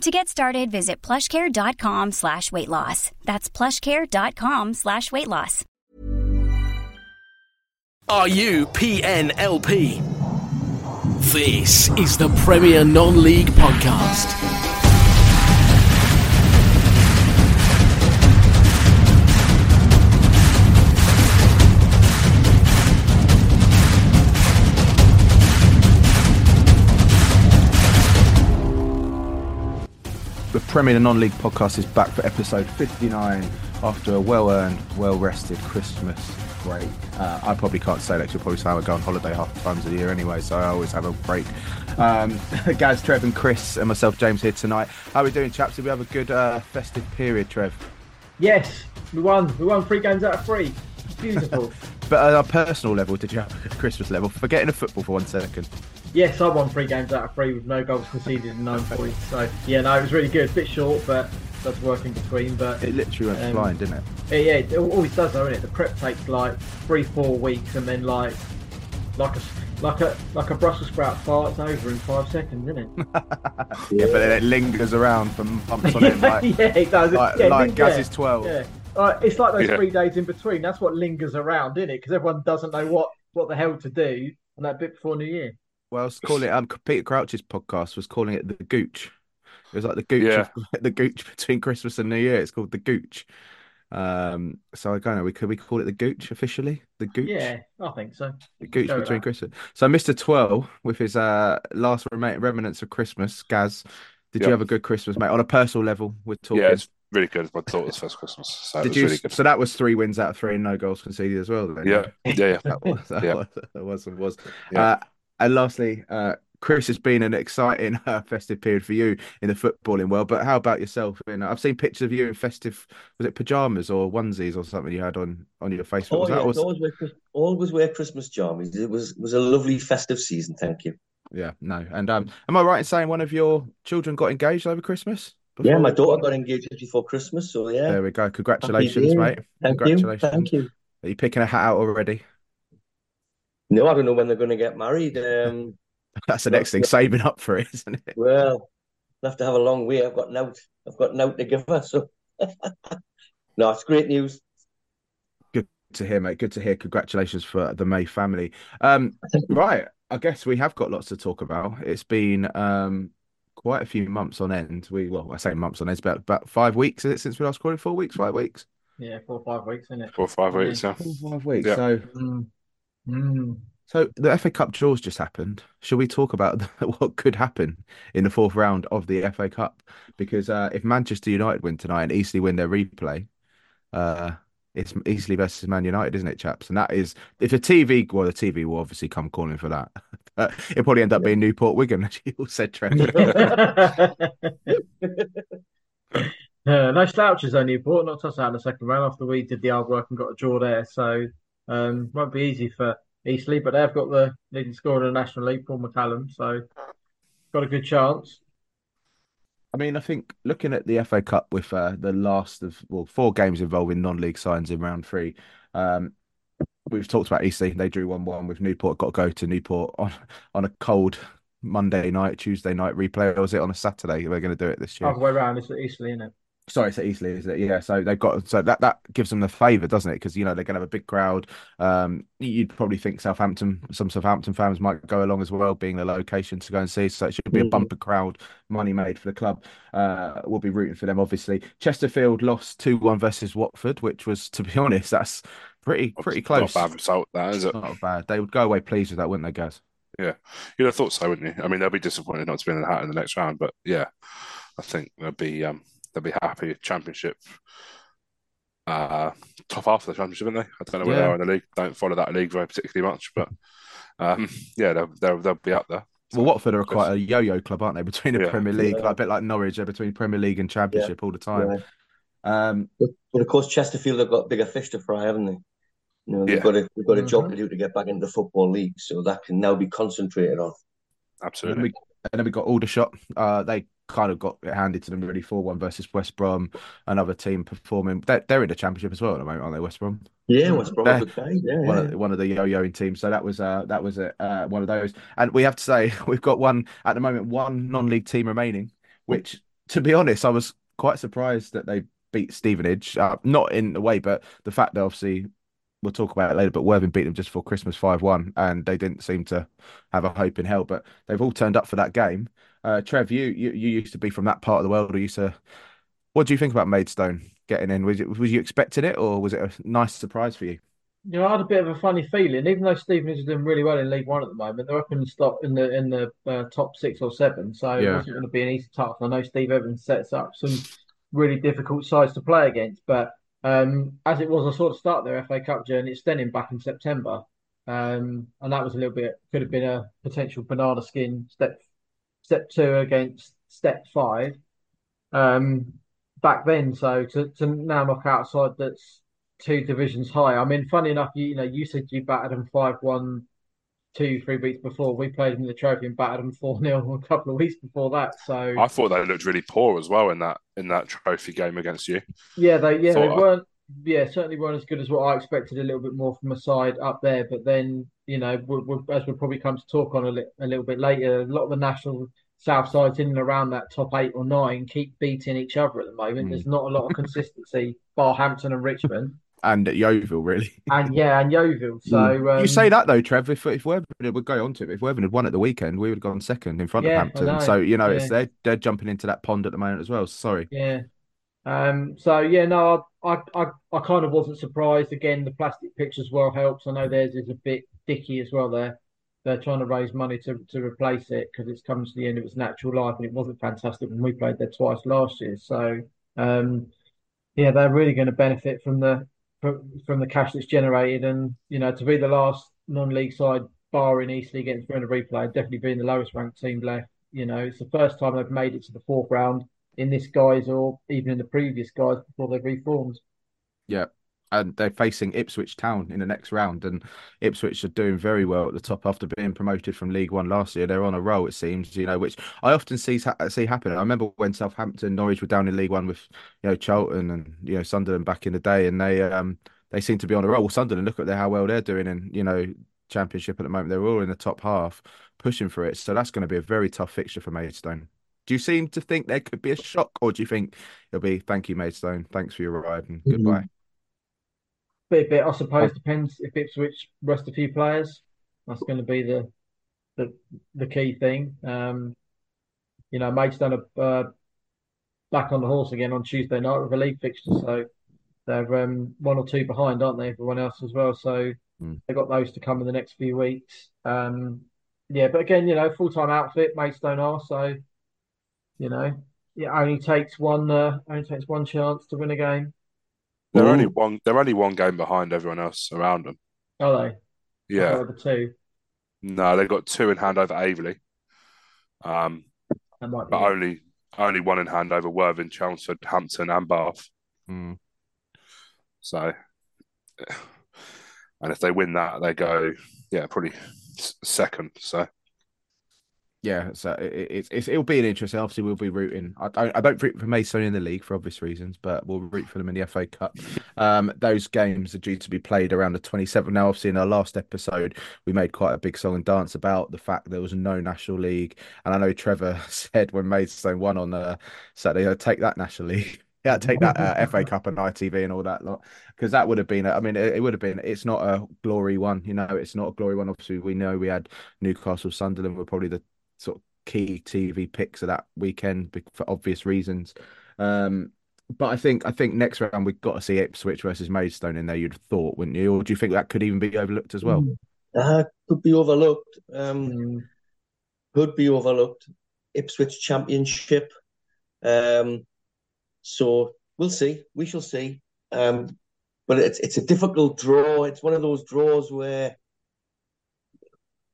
To get started, visit plushcare.com slash weight loss. That's plushcare.com slash weight loss. Are you PNLP? This is the Premier Non-League Podcast. The Premier and Non-League Podcast is back for episode 59 after a well-earned, well-rested Christmas break. Uh, I probably can't say that 'cause you'll probably say I go on holiday half the times of the year anyway, so I always have a break. Um, Gaz, Trev and Chris and myself, James, here tonight. How are we doing, chaps? Did we have a good uh, festive period, Trev? Yes, we won. We won three games out of three. Beautiful. But at our personal level, did you have a good Christmas level? Forgetting the football for one second. Yes, I won three games out of three with no goals conceded and nine points. So yeah, no, it was really good. Bit short, but does work in between. But It literally went Um, flying, didn't it? yeah, yeah, it always does, though, isn't it? The prep takes like three, four weeks, and then like like a like a like a Brussels sprout fart, it's over in five seconds, isn't it? Yeah, but then it lingers around for months on end, like, yeah, it does. like, yeah, like ling- Gaz's yeah, 12. Yeah, uh, it's like those Yeah. three days in between. That's what lingers around, isn't it? Because everyone doesn't know what what the hell to do on that bit before New Year. Well, I was calling it. Um, Peter Crouch's podcast was calling it the Gooch. It was like the Gooch, Yeah. of, the Gooch between Christmas and New Year. It's called the Gooch. Um, so I don't know. We could we call it the Gooch officially? The Gooch. Yeah, I think so. the Gooch go between. Christmas. So Mister Twelve with his uh last rema- remnants of Christmas. Gaz, did you have a good Christmas, mate? On a personal level, we're talking. Yeah, it's really good. My daughter's first Christmas, so it did was you? really good. So that was three wins out of three and no goals conceded as well. Then, Yeah, yeah, yeah. That was, that Yeah. was, that was, that was. Yeah. Uh, and lastly, uh, Chris, has been an exciting uh, festive period for you in the footballing world. But how about yourself? You know, I've seen pictures of you in festive, was it pajamas or onesies or something you had on on your Facebook? Oh, was yeah, that was, always wear, always wear Christmas jammies. It was was a lovely festive season. Thank you. yeah, no. And um, am I right in saying one of your children got engaged over Christmas? Yeah, my daughter got engaged before Christmas, so yeah. There we go. Congratulations, mate. Thank you, thank you. Are you picking a hat out already? No, I don't know when they're going to get married. Um, That's the next thing. Saving up for it, isn't it? well, I'll have to have a long way. I've got nout. I've got nout to give her. So, no, it's great news. Good to hear, mate. Good to hear. Congratulations for the May family. Um, right. I guess we have got lots to talk about. It's been um quite a few months on end. We well, I say months on end. It's about about five weeks is it since we last recorded. Four weeks, five weeks, Yeah, four or five weeks, isn't it? Four or five weeks, yeah. Four, five weeks. Yeah. So, Mm. Mm. so the FA Cup draws just happened. Shall we talk about what could happen in the fourth round of the FA Cup? Because uh, if Manchester United win tonight and easily win their replay, uh, it's easily versus Man United, isn't it, chaps? And that is if the TV, well, the TV will obviously come calling for that. But it'll probably end up being Newport Wigan, as you all said, Trent. Uh, no slouches on Newport, not us out in the second round after we did the hard work and got a draw there. So um, won't be easy for Eastleigh, but they've got the leading scorer in the National League, Paul McCallum. So got a good chance. I mean, I think looking at the FA Cup with uh, the last of well four games involving non-league signs in round three, um, we've talked about Eastleigh. They drew one-one with Newport. Got to go to Newport on on a cold Monday night, Tuesday night replay, or was it on a Saturday? We're going to do it this year. Other way around, it's at Eastleigh, isn't it? Sorry, it's at Eastleigh, is it? Yeah. So they've got so that that gives them the favour, doesn't it? Because you know they're going to have a big crowd. Um, you'd probably think Southampton, some Southampton fans might go along as well, being the location to go and see. So it should be a Mhm. bumper crowd, money made for the club. Uh, we'll be rooting for them, obviously. Chesterfield lost two one versus Watford, which was, to be honest, that's pretty pretty close. Not a bad result, that is it? Not bad. They would go away pleased with that, wouldn't they, guys? Yeah, you'd have thought so, wouldn't you? I mean, they'll be disappointed not to be in the hat in the next round, but yeah, I think they'll be um they'll be happy. With championship, uh, top half of the championship, aren't they? I don't know where they are in the league. Don't follow that league very particularly much, but um, yeah, they'll they'll, they'll be up there. Well, Watford are quite a yo-yo club, aren't they? Between the Yeah. Premier League, Yeah. like a bit like Norwich, they're between Premier League and Championship all the time. Yeah. Um, but, but, of course, Chesterfield have got bigger fish to fry, haven't they? You know, they've Yeah. got a they've got a job to do to get back into the football league, so that can now be concentrated on. and, Absolutely. And then we got Aldershot. Uh, they kind of got it handed to them really 4 1 versus West Brom. Another team performing. They're, they're in the championship as well at the moment, aren't they, West Brom? Yeah, West Brom Yeah. are good guys. Yeah, one of, one of the yo-yoing teams. So that was uh, that was uh, one of those. And we have to say we've got one at the moment, one non-league team remaining. Which, to be honest, I was quite surprised that they beat Stevenage. Uh, not in a way, but the fact that obviously we'll talk about it later. But Worthing beat them just for Christmas five-one, and they didn't seem to have a hope in hell. But they've all turned up for that game. Uh, Trev, you, you you used to be from that part of the world. Or used to. What do you think about Maidstone getting in? Was it was you expecting it, or was it a nice surprise for you? You know, I had a bit of a funny feeling, even though Stevenage is doing really well in League One at the moment, they're up in the stop in the in the uh, top six or seven, so it wasn't going to be an easy task. I know Steve Evans sets up some really difficult sides to play against, but um, as it was, I sort of start their FA Cup journey, extending back in September, um, and that was a little bit could have been a potential banana skin step step two against step five um, back then. So to, to now knock outside that's two divisions high. I mean, funny enough, you, you know, you said you battered them five one, two, three weeks before. We played in the trophy and battered them four 0 a couple of weeks before that. So I thought they looked really poor as well in that in that trophy game against you. yeah, they yeah they I- weren't yeah certainly weren't as good as what I expected. A little bit more from a side up there, but then you know we we as we'll probably come to talk on a, li- a little bit later, a lot of the national south sides in and around that top eight or nine keep beating each other at the moment. Mm. There's not a lot of consistency, bar Hampton and Richmond, And at Yeovil, really. and yeah, and Yeovil. So um, you say that though, Trev. If if Worthing would go on to it, if Worthing had won at the weekend, we would have gone second in front Yeah, of Hampton. So you know, it's they're they're jumping into that pond at the moment as well. Sorry. Yeah. Um, so yeah, no, I, I, I kind of wasn't surprised. Again, the plastic pitch as well helps. I know theirs is a bit dicky as well. There, they're trying to raise money to to replace it because it's come to the end of its natural life, and it wasn't fantastic when we played there twice last year. So, um, yeah, they're really going to benefit from the from, the cash that's generated, and you know, to be the last non-league side, barring Eastleigh getting through in replay, definitely being the lowest ranked team left. You know, it's the first time they've made it to the fourth round in this guise or even in the previous guise before they've reformed. Yeah. And they're facing Ipswich Town in the next round, and Ipswich are doing very well at the top after being promoted from League One last year. They're on a roll, it seems, you know, which I often see see happen. I remember when Southampton, Norwich were down in League One with, you know, Charlton and you know Sunderland back in the day, and they um they seem to be on a roll. Well, Sunderland, look at how well they're doing in you know Championship at the moment. They're all in the top half, pushing for it. So that's going to be a very tough fixture for Maidstone. Do you seem to think there could be a shock, or do you think it'll be thank you, Maidstone, thanks for your ride and goodbye? Bit, I suppose, depends if Ipswich rest a few players. That's going to be the the, the key thing. Um, you know, Maidstone are uh, back on the horse again on Tuesday night with a league fixture, so they're um, one or two behind, aren't they? Everyone else as well. So Hmm. they've got those to come in the next few weeks. Um, yeah, but again, you know, full time outfit Maidstone are so. You know, it only takes one. Uh, only takes one chance to win a game. They're Ooh. only one. They're only one game behind everyone else around them. Are they? Yeah. the two. No, they've got two in hand over Aveley. Um, That might be. but it. only only one in hand over Worthing, Chelmsford, Hampton, and Bath. Mm. So, and if they win that, they go, yeah, probably second. So, Yeah, so it, it's it's it'll be an interesting. Obviously, we'll be rooting. I don't I don't root for Maidstone in the league for obvious reasons, but we'll root for them in the FA Cup. Um, those games are due to be played around the 27th. Now, obviously, in our last episode, we made quite a big song and dance about the fact there was no National League, and I know Trevor said when Maidstone won on uh, Saturday, "Oh, take that National League." Yeah, take that uh, FA Cup and ITV and all that lot, because that would have been. I mean, it, it would have been. It's not a glory one, you know. It's not a glory one. Obviously, we know we had Newcastle, Sunderland were probably the sort of key TV picks of that weekend for obvious reasons. Um, but I think I think next round we've got to see Ipswich versus Maidstone in there. You'd have thought, wouldn't you? Or do you think that could even be overlooked as well? Uh, could be overlooked. Um, Mm, could be overlooked. Ipswich Championship. Um, so we'll see. We shall see. Um, but it's it's a difficult draw. It's one of those draws where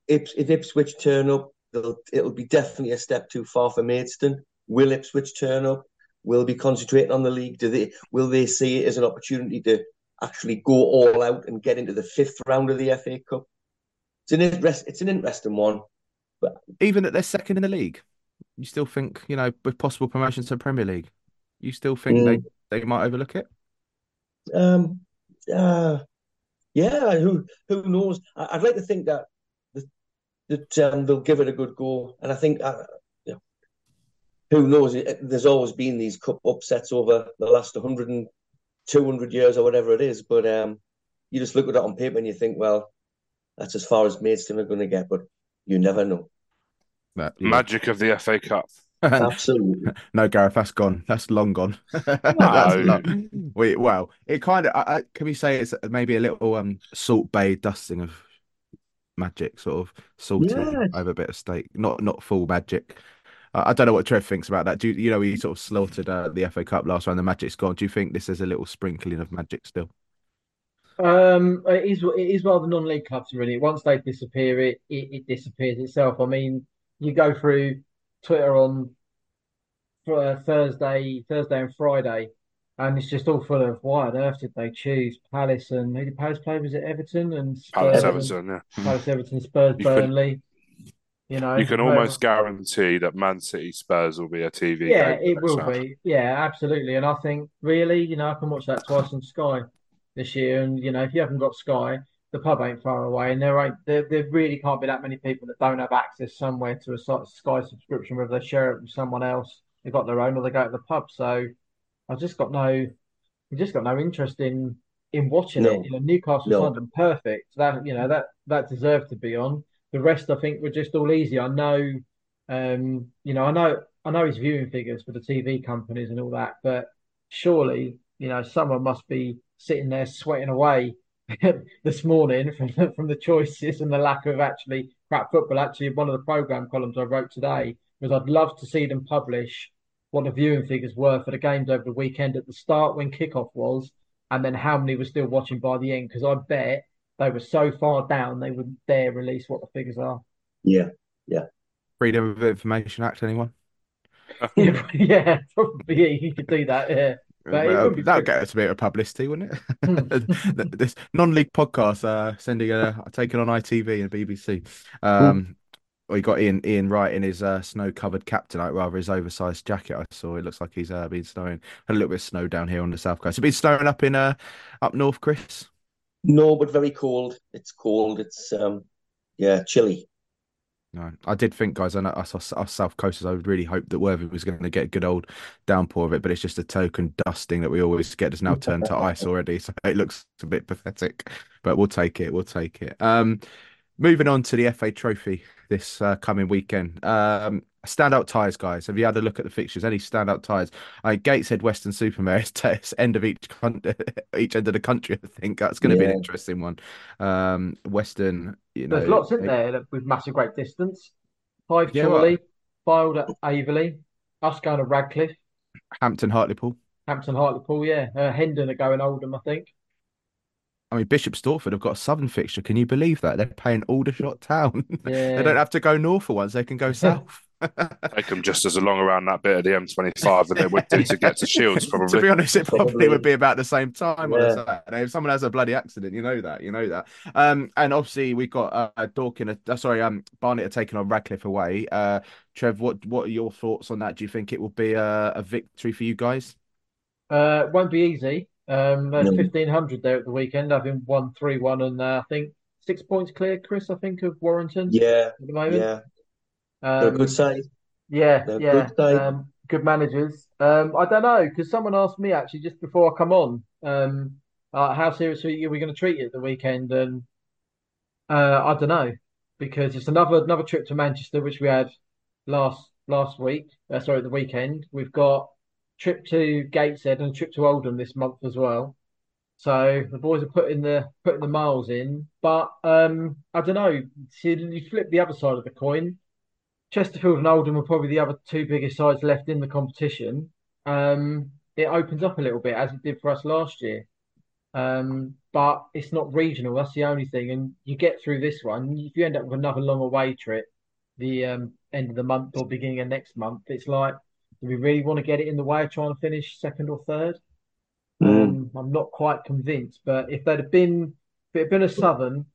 Ips, if Ipswich turn up, it'll, it'll be definitely a step too far for Maidstone. Will Ipswich turn up? will be concentrating on the league? Do they will they see it as an opportunity to actually go all out and get into the fifth round of the FA Cup? It's an interest, it's an interesting one. But even at their second in the league, you still think you know with possible promotion to the Premier League, you still think mm. they they might overlook it? Um. Uh. Yeah. Who Who knows? I'd like to think that that um, they'll give it a good go, and I think. Uh, who knows? There's always been these cup upsets over the last 100 and 200 years or whatever it is. But um, you just look at it on paper and you think, well, that's as far as Maidstone are going to get. But you never know. But, yeah. Magic of the FA Cup. Absolutely. no, Gareth, that's gone. That's long gone. no. we, well, it kind of, I, can we say it's maybe a little um, Salt Bae dusting of magic, sort of salted yeah. over a bit of steak, not not full magic. Uh, I don't know what Trev thinks about that. Do you, you know he sort of slaughtered uh, the FA Cup last round? The Magic's gone. Do you think this is a little sprinkling of magic still? Um, it is. It is the non-league clubs really. Once they disappear, it, it it disappears itself. I mean, you go through Twitter on uh, Thursday, Thursday and Friday, and it's just all full of why on earth did they choose Palace and who did Palace play? Was it Everton and Spurs? Palace Everton, yeah. Hmm. Palace Everton, Spurs, you Burnley. You know, you can almost guarantee that Man City Spurs will be a TV. Yeah, it will be. Yeah, absolutely. And I think really, you know, I can watch that twice on Sky this year. And you know, if you haven't got Sky, the pub ain't far away, and there ain't there, there really can't be that many people that don't have access somewhere to a Sky subscription, whether they share it with someone else, they've got their own, or they go to the pub. So I've just got no, I've just got no interest in in watching no. it. You know, Newcastle no. London, perfect. That you know that that deserved to be on. The rest, I think, were just all easy. I know, um, you know, I know, I know his viewing figures for the TV companies and all that, but surely, you know, someone must be sitting there sweating away this morning from the, from the choices and the lack of actually crap football. Actually, one of the program columns I wrote today was I'd love to see them publish what the viewing figures were for the games over the weekend at the start when kickoff was, and then how many were still watching by the end. Because I bet they were so far down they wouldn't dare release what the figures are. Yeah, yeah. Freedom of Information Act, anyone? yeah, yeah, probably. Yeah, you could do that. Yeah. Well, that would get us a bit of publicity, wouldn't it? This non-league podcast uh, sending a taken on ITV and BBC. Um, we got Ian Ian Wright in his uh, snow-covered captain, rather his oversized jacket. I saw it looks like he's uh, been snowing. Had a little bit of snow down here on the south coast. It's been snowing up in uh, up north, Chris. No, but very cold. It's cold. It's um, yeah, chilly. No, I did think, guys, I know us, us South Coasters, I would really hope that Worthing was going to get a good old downpour of it, but it's just a token dusting that we always get has now turned to ice already. So it looks a bit pathetic, but we'll take it. We'll take it. Um, moving on to the FA Trophy this uh, coming weekend. Um, Standout ties, guys. Have you had a look at the fixtures? Any standout ties? I Gateshead, Weston-super-Mare is end of each each end of the country. I think that's going to yeah. be an interesting one. Um, Western, you know, there's lots in there with massive great distance. Five yeah, Chorley, Fylde at Aveley, us going to Radcliffe, Hampton, Hartlepool, Hampton, Hartlepool. Yeah, uh, Hendon are going Oldham, I think. I mean, Bishop Stortford have got a southern fixture. Can you believe that? They're playing Aldershot Town. Yeah. they don't have to go north for once; they can go south. Take them just as long around that bit of the M25 than they would do to get to Shields, probably. to be honest, it probably, probably. would be about the same time yeah. on a Saturday. If someone has a bloody accident, you know that, you know that. Um, and obviously we've got uh, Dorking, uh, sorry, um, Barnet are taking on Radcliffe away. Uh, Trev, what what are your thoughts on that? Do you think it will be a, a victory for you guys? Uh, it won't be easy. Um, no. 1500 there at the weekend, having won 3 1, and uh, I think six points clear, Chris, I think, of Warrington. Yeah. At the moment. Yeah. Um, They're a good side. Yeah, They're yeah. Good, um, good managers. Um, I don't know because someone asked me actually just before I come on, um, uh, how seriously are we going to treat it at the weekend? And uh, I don't know because it's another another trip to Manchester, which we had last last week. Uh, sorry, the weekend. We've got trip to Gateshead and a trip to Oldham this month as well. So the boys are putting the putting the miles in, but um, I don't know. See, you flip the other side of the coin. Chesterfield and Oldham are probably the other two biggest sides left in the competition. Um, it opens up a little bit as it did for us last year. Um, but it's not regional. That's the only thing. And you get through this one. If you end up with another long away trip, the um, end of the month or beginning of next month, it's like do we really want to get it in the way of trying to finish second or third? Mm. Um, I'm not quite convinced, but if there'd have been if it had been a southern,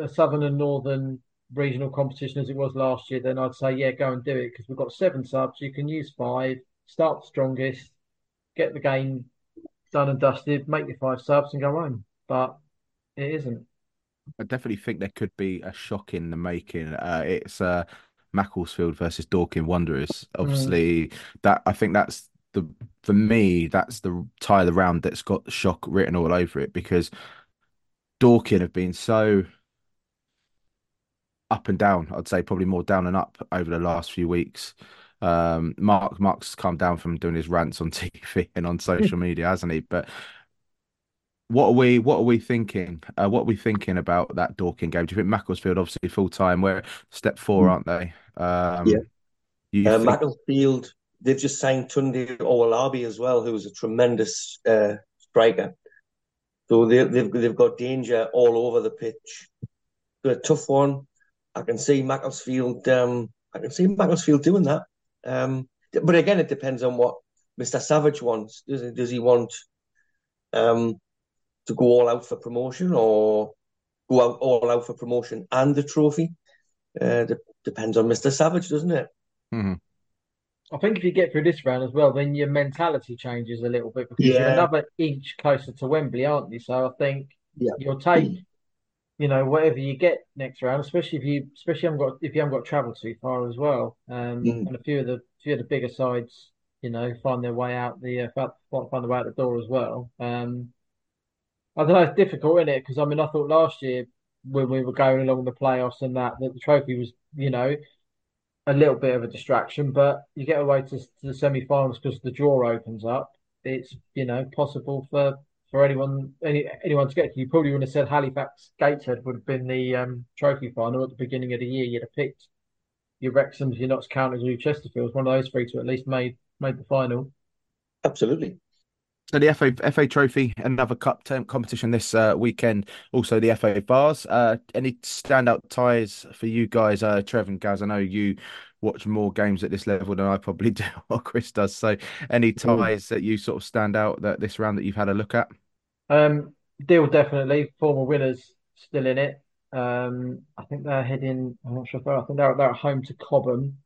a southern and northern regional competition as it was last year, then I'd say yeah, go and do it because we've got seven subs. You can use five, start the strongest, get the game done and dusted, make your five subs and go home. But it isn't. I definitely think there could be a shock in the making. Uh, it's uh, Macclesfield versus Dorking Wanderers. Obviously, that I think that's the for me that's the tie of the round that's got shock written all over it because Dorking have been so up and down. I'd say probably more down and up over the last few weeks. Um, Mark Mark's calmed down from doing his rants on TV and on social media, hasn't he? But what are we what are we thinking? Uh, what are we thinking about that Dorking game? Do you think Macclesfield obviously full time? We're step four, Mm. aren't they? Um, Yeah. Uh, think- Macclesfield, they've just signed Tunde Owolabi as well, who's a tremendous uh, striker. So they, they've they've got danger all over the pitch. a tough one. I can see Macclesfield. Um, I can see Macclesfield doing that. Um, but again, it depends on what Mr. Savage wants. Does he, does he want um, to go all out for promotion or go out all out for promotion and the trophy? Uh, de- depends on Mr. Savage, doesn't it? Mhm. I think if you get through this round as well, then your mentality changes a little bit because you're another inch closer to Wembley, aren't you? So I think Yeah. you'll take, you know, whatever you get next round, especially if you, especially haven't got if you haven't got to travel too far as well. Um, Mm. and a few of the few of the bigger sides, you know, find their way out the uh, find find their way out the door as well. Um, I don't know, it's difficult, isn't it? Because I mean, I thought last year when we were going along the playoffs and that that the trophy was, you know a little bit of a distraction, but you get away to, to the semi-finals because the draw opens up. It's you know possible for for anyone any anyone to get to. You probably wouldn't have said Halifax Gateshead would have been the um, trophy final at the beginning of the year. You'd have picked your Wrexhams, your Notts Counties, or your Chesterfields. One of those three to at least made made the final. Absolutely. So the FA FA Trophy, another cup term competition this uh, weekend. Also the FA Vase. Uh, any standout ties for you guys, uh, Trev and Gaz? I know you watch more games at this level than I probably do, or Chris does. So any ties that you sort of stand out that this round that you've had a look at? Um, Deal definitely former winners still in it. Um, I think they're heading. I'm not sure if they're. I think they're they're at home to Cobham.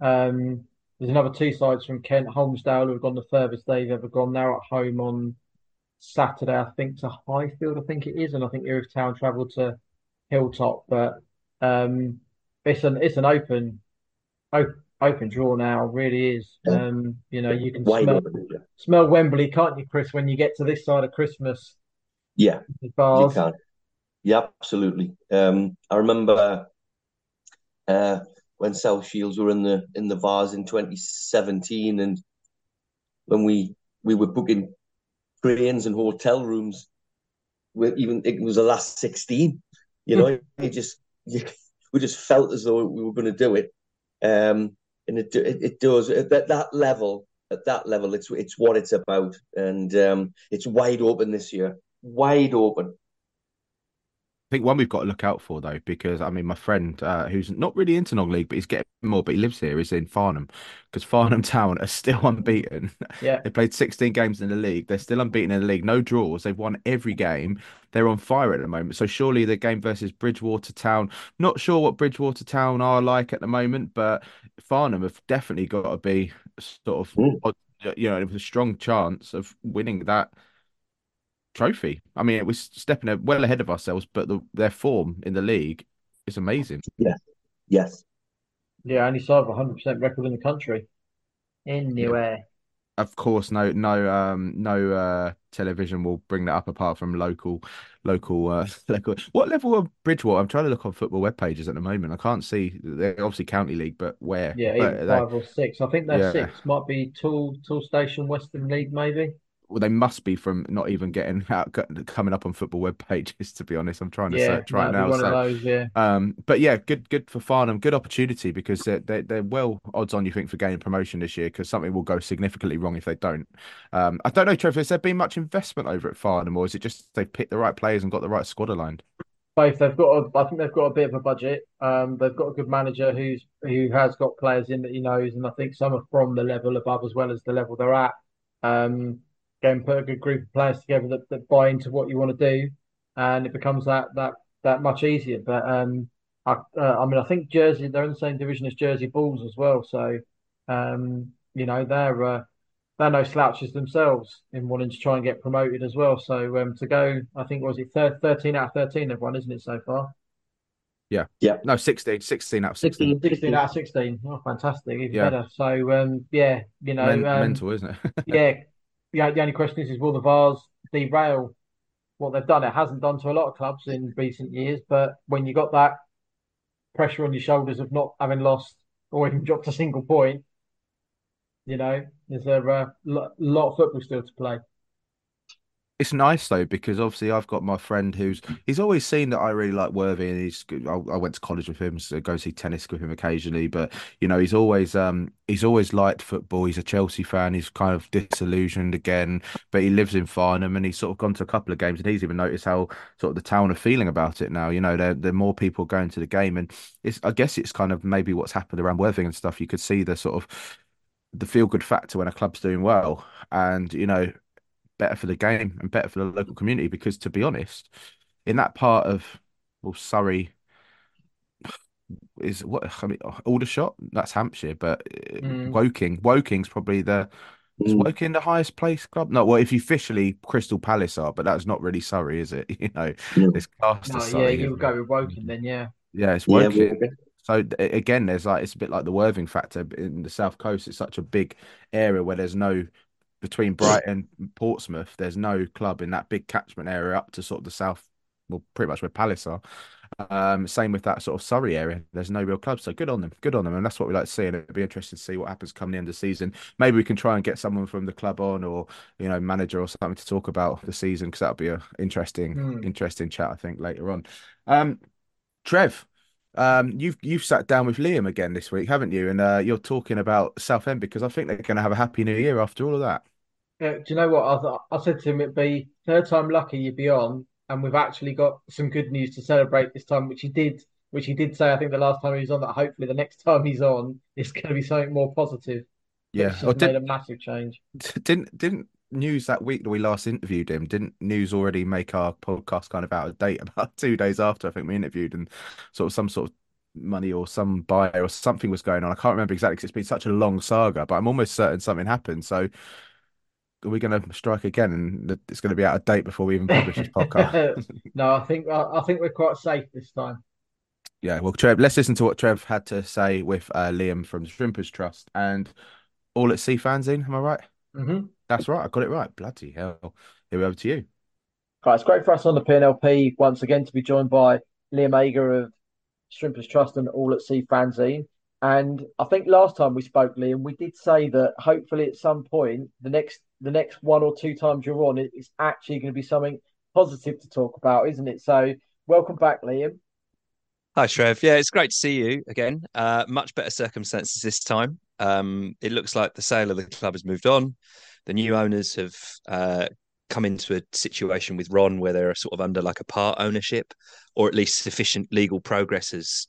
Um, there's another two sides from Kent, Holmesdale, who have gone the furthest they've ever gone. They're at home on Saturday, I think, to Highfield, I think it is, and I think Erith Town travelled to Hilltop. But um, it's an it's an open open, open draw now, really is. Um, you know, you can Wide smell open. yeah. smell Wembley, can't you, Chris? When you get to this side of Christmas, Yeah, the you bars. can. Yeah, absolutely. Um, I remember uh, when South Shields were in the in the Vase in 2017, and when we we were booking trains and hotel rooms, with even it was the last 16. You know, you just you, we just felt as though we were going to do it, um, and it it, it does at that, that level. At that level, it's it's what it's about, and um, it's wide open this year. Wide open. I think one we've got to look out for though, because I mean, my friend uh, who's not really into non-league, but he's getting more, but he lives here, is in Farnham, because Farnham Town are still unbeaten. Yeah. They played 16 games in the league. They're still unbeaten in the league. No draws. They've won every game. They're on fire at the moment. So surely the game versus Bridgwater Town. Not sure what Bridgwater Town are like at the moment, but Farnham have definitely got to be sort of, Mm. you know, with a strong chance of winning that trophy. I mean, it was stepping well ahead of ourselves, but the, their form in the league is amazing. Yes. Yes, yeah, only side with a hundred percent record in the country. In New Anywhere. Of course, no, no, um, no uh, television will bring that up apart from local, local, uh, local. What level of Bridgwater? I'm trying to look on football web pages at the moment. I can't see. They're obviously county league, but where? Yeah, But even they, five or six. I think they're Yeah. six. Might be Tool Toolstation Western League, maybe. Well, they must be from not even getting out, coming up on football web pages. To be honest, I'm trying to Yeah, search right now. one So, of those. Yeah. Um, but yeah, good, good for Farnham. Good opportunity because they're they're, they're well odds on. You think for gaining promotion this year because something will go significantly wrong if they don't. Um, I don't know, Trevor. Has there been much investment over at Farnham, or is it just they've picked the right players and got the right squad aligned? both. They've got. A, I think they've got a bit of a budget. Um, they've got a good manager who's who has got players in that he knows, and I think some are from the level above as well as the level they're at. Um, go and put a good group of players together that, that buy into what you want to do, and it becomes that that that much easier. But um, I uh, I mean I think Jersey they're in the same division as Jersey Bulls as well, so um, you know they're. Uh, they're no slouches themselves in wanting to try and get promoted as well. So um, to go, I think was it 13 out of 13 they've won, isn't it, so far? Yeah. Yeah. No, 16, 16 out of 16. 16, 16 out of 16. Oh, fantastic. Even Yeah. better. So, um, yeah, you know, Men- um, mental, isn't it? yeah, yeah. The only question is, is will the Vase derail what they've done? It hasn't done to a lot of clubs in recent years, but when you got that pressure on your shoulders of not having lost or even dropped a single point, you know, there's a uh, lo- lot of football still to play. It's nice though because obviously I've got my friend who's he's always seen that I really like Worthy and he's I, I went to college with him so go see tennis with him occasionally but you know he's always um he's always liked football. He's a Chelsea fan. He's kind of disillusioned again but he lives in Farnham and he's sort of gone to a couple of games and he's even noticed how sort of the town are feeling about it now. You know there there are more people going to the game and it's I guess it's kind of maybe what's happened around Worthing and stuff. You could see the sort of the feel good factor when a club's doing well and you know better for the game and better for the local community because to be honest in that part of well Surrey is what I mean Aldershot that's Hampshire but uh, Mm. Woking Woking's probably the is Mm. Woking the highest place club no well if you officially Crystal Palace are but that's not really Surrey is it you know No. it's classed No, as yeah, you would go with Woking then, yeah. yeah it's Yeah, Woking Woking. so again, there's like it's a bit like the Worthing factor in the south coast. It's such a big area where there's no between Brighton and Portsmouth. There's no club in that big catchment area up to sort of the south, well, pretty much where Palace are. Um, same with that sort of Surrey area. There's no real club, so good on them. Good on them, and that's what we like to see. And it'd be interesting to see what happens come the end of the season. Maybe we can try and get someone from the club on, or you know, manager or something to talk about the season because that'll be an interesting, Hmm. interesting chat. I think later on. Um, Trev, um, you've you've sat down with Liam again this week, haven't you? And uh, you're talking about Southend because I think they're going to have a happy new year after all of that. Yeah, do you know what? I, th- I said to him it'd be third time lucky you'd be on, and we've actually got some good news to celebrate this time, which he did, which he did say. I think the last time he was on, that hopefully the next time he's on, it's going to be something more positive. Yeah. Or made a massive change. didn't didn't news that week that we last interviewed him? Didn't news already make our podcast kind of out of date about two days after I think we interviewed and sort of some sort of money or some buy or something was going on. I can't remember exactly because it's been such a long saga, but I'm almost certain something happened. So are we going to strike again and it's going to be out of date before we even publish this podcast? no, I think I, think we're quite safe this time. Yeah, well, Trev, let's listen to what Trev had to say with uh, Liam from the Shrimpers Trust and all at sea fanzine. Am I right? hmm That's right. I got it right. Bloody hell. Here we over to you. Right, it's great for us on the PNLP once again to be joined by Liam Ager of Shrimpers Trust and All at Sea fanzine. And I think last time we spoke, Liam, we did say that hopefully at some point, the next the next one or two times you're on, it's actually going to be something positive to talk about, isn't it? So welcome back, Liam. Hi, Trev. Yeah, it's great to see you again. Uh, much better circumstances this time. Um, it looks like the sale of the club has moved on. The new owners have uh, come into a situation with Ron where they're sort of under like a part ownership, or at least sufficient legal progress has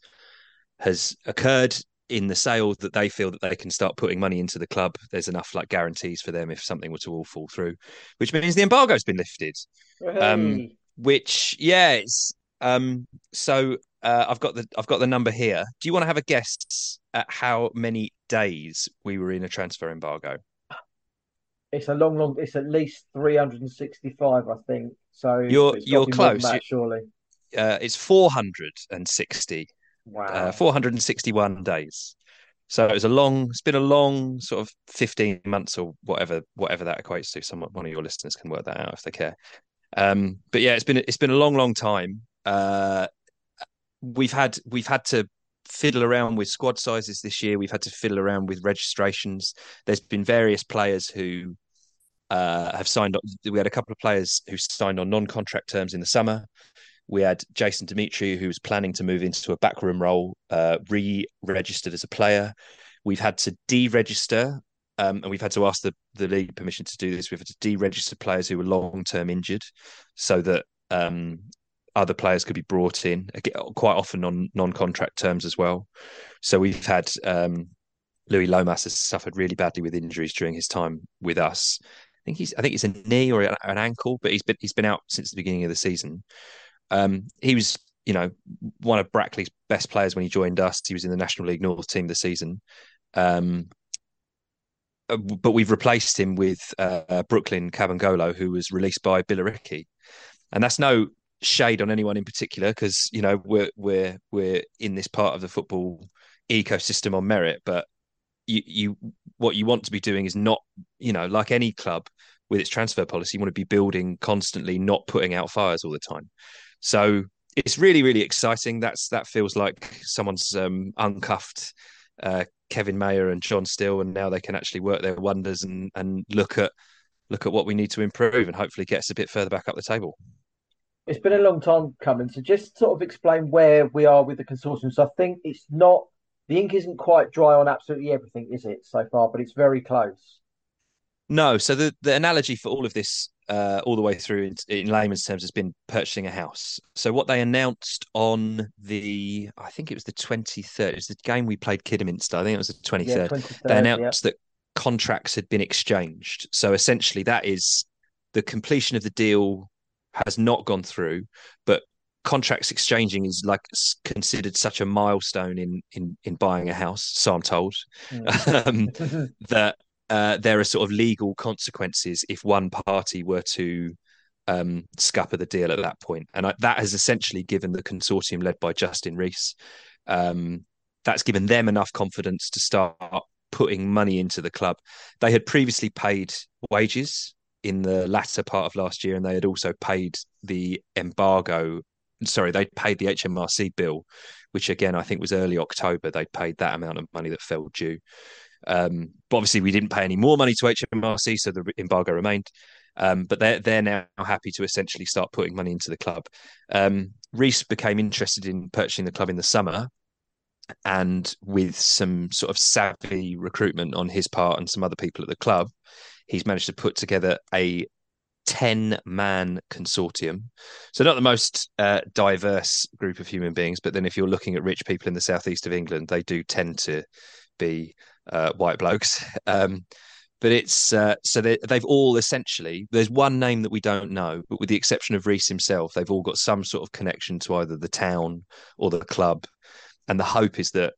has occurred in the sale that they feel that they can start putting money into the club. There's enough like guarantees for them if something were to all fall through, which means the embargo's been lifted Um, which yeah it's um so uh, I've got the I've got the number here. Do you want to have a guess at how many days we were in a transfer embargo? It's a long, long. It's at least three hundred and sixty-five, I think. So You're- you're to be more than close. that, surely. Uh, it's 460, Wow. uh, 461 days. So it was a long. It's been a long sort of 15 months or whatever whatever that equates to. Someone one of your listeners can work that out if they care. Um, but yeah, it's been it's been a long, long time. Uh, we've had we've had to fiddle around with squad sizes this year. We've had to fiddle around with registrations. There's been various players who uh, have signed. Up. We had a couple of players who signed on non-contract terms in the summer. We had Jason Demetriou, who was planning to move into a backroom role, uh, re-registered as a player. We've had to deregister, um, and we've had to ask the, the league permission to do this. We've had to deregister players who were long-term injured, so that um, other players could be brought in, quite often on non-contract terms as well. So we've had um, Louis Lomas has suffered really badly with injuries during his time with us. I think he's I think it's a knee or an ankle, but he's been he's been out since the beginning of the season. Um, he was you know one of Brackley's best players when he joined us. He was in the National League North team this season. Um, uh, but we've replaced him with uh, Brooklyn Kabongolo, who was released by Billericay, and that's no shade on anyone in particular because you know we're we're we're in this part of the football ecosystem on merit, but you you what you want to be doing is not you know like any club with its transfer policy, you want to be building constantly, not putting out fires all the time. So it's really really exciting. That's that feels like someone's um, uncuffed uh, Kevin Maher and John Still, and now they can actually work their wonders and and look at look at what we need to improve and hopefully get us a bit further back up the table. It's been a long time coming, so just sort of explain where we are with the consortium. So I think it's not the ink isn't quite dry on absolutely everything, is it, so far? But it's very close. No, so the the analogy for all of this uh, all the way through in, in, layman's terms has been purchasing a house. So what they announced on the, I think it was the 23rd, it was the game we played Kidderminster, I think it was the 23rd. Yeah, they announced yeah. that contracts had been exchanged. So essentially that is the completion of the deal has not gone through, but contracts exchanging is like considered such a milestone in in in buying a house so i'm told mm. um, that uh, there are sort of legal consequences if one party were to um, scupper the deal at that. And I, that has essentially given the consortium led by Justin Rees, um, that's given them enough confidence to start putting money into the club. They had previously paid wages in the latter part of last year, and they had also paid the embargo. Sorry, they paid the HMRC bill, which again I think was early October. They paid that amount of money that fell due. Um, but obviously, we didn't pay any more money to HMRC, so the embargo remained. Um, but they're they're now happy to essentially start putting money into the club. Um, Rees became interested in purchasing the club in the summer, and with some sort of savvy recruitment on his part and some other people at the club, he's managed to put together a 10 man consortium. So, not the most uh, diverse group of human beings, but then if you're looking at rich people in the southeast of England, they do tend to be uh, white blokes. Um, but it's uh, so they, have all essentially there's one name that we don't know, but with the exception of Rees himself, they've all got some sort of connection to either the town or the club. And the hope is that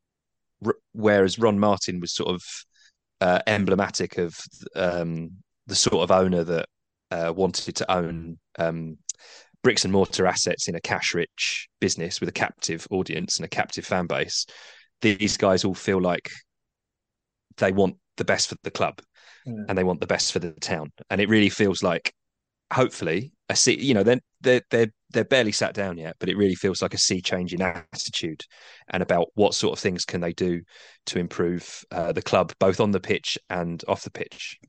whereas Ron Martin was sort of uh, emblematic of um, the sort of owner that uh, wanted to own um, bricks and mortar assets in a cash rich business with a captive audience and a captive fan base, these guys all feel like they want the best for the club mm. and they want the best for the town. And it really feels like, hopefully, I see, You know, they're they're they're they're barely sat down yet, but it really feels like a sea change in attitude and about what sort of things can they do to improve uh, the club both on the pitch and off the pitch.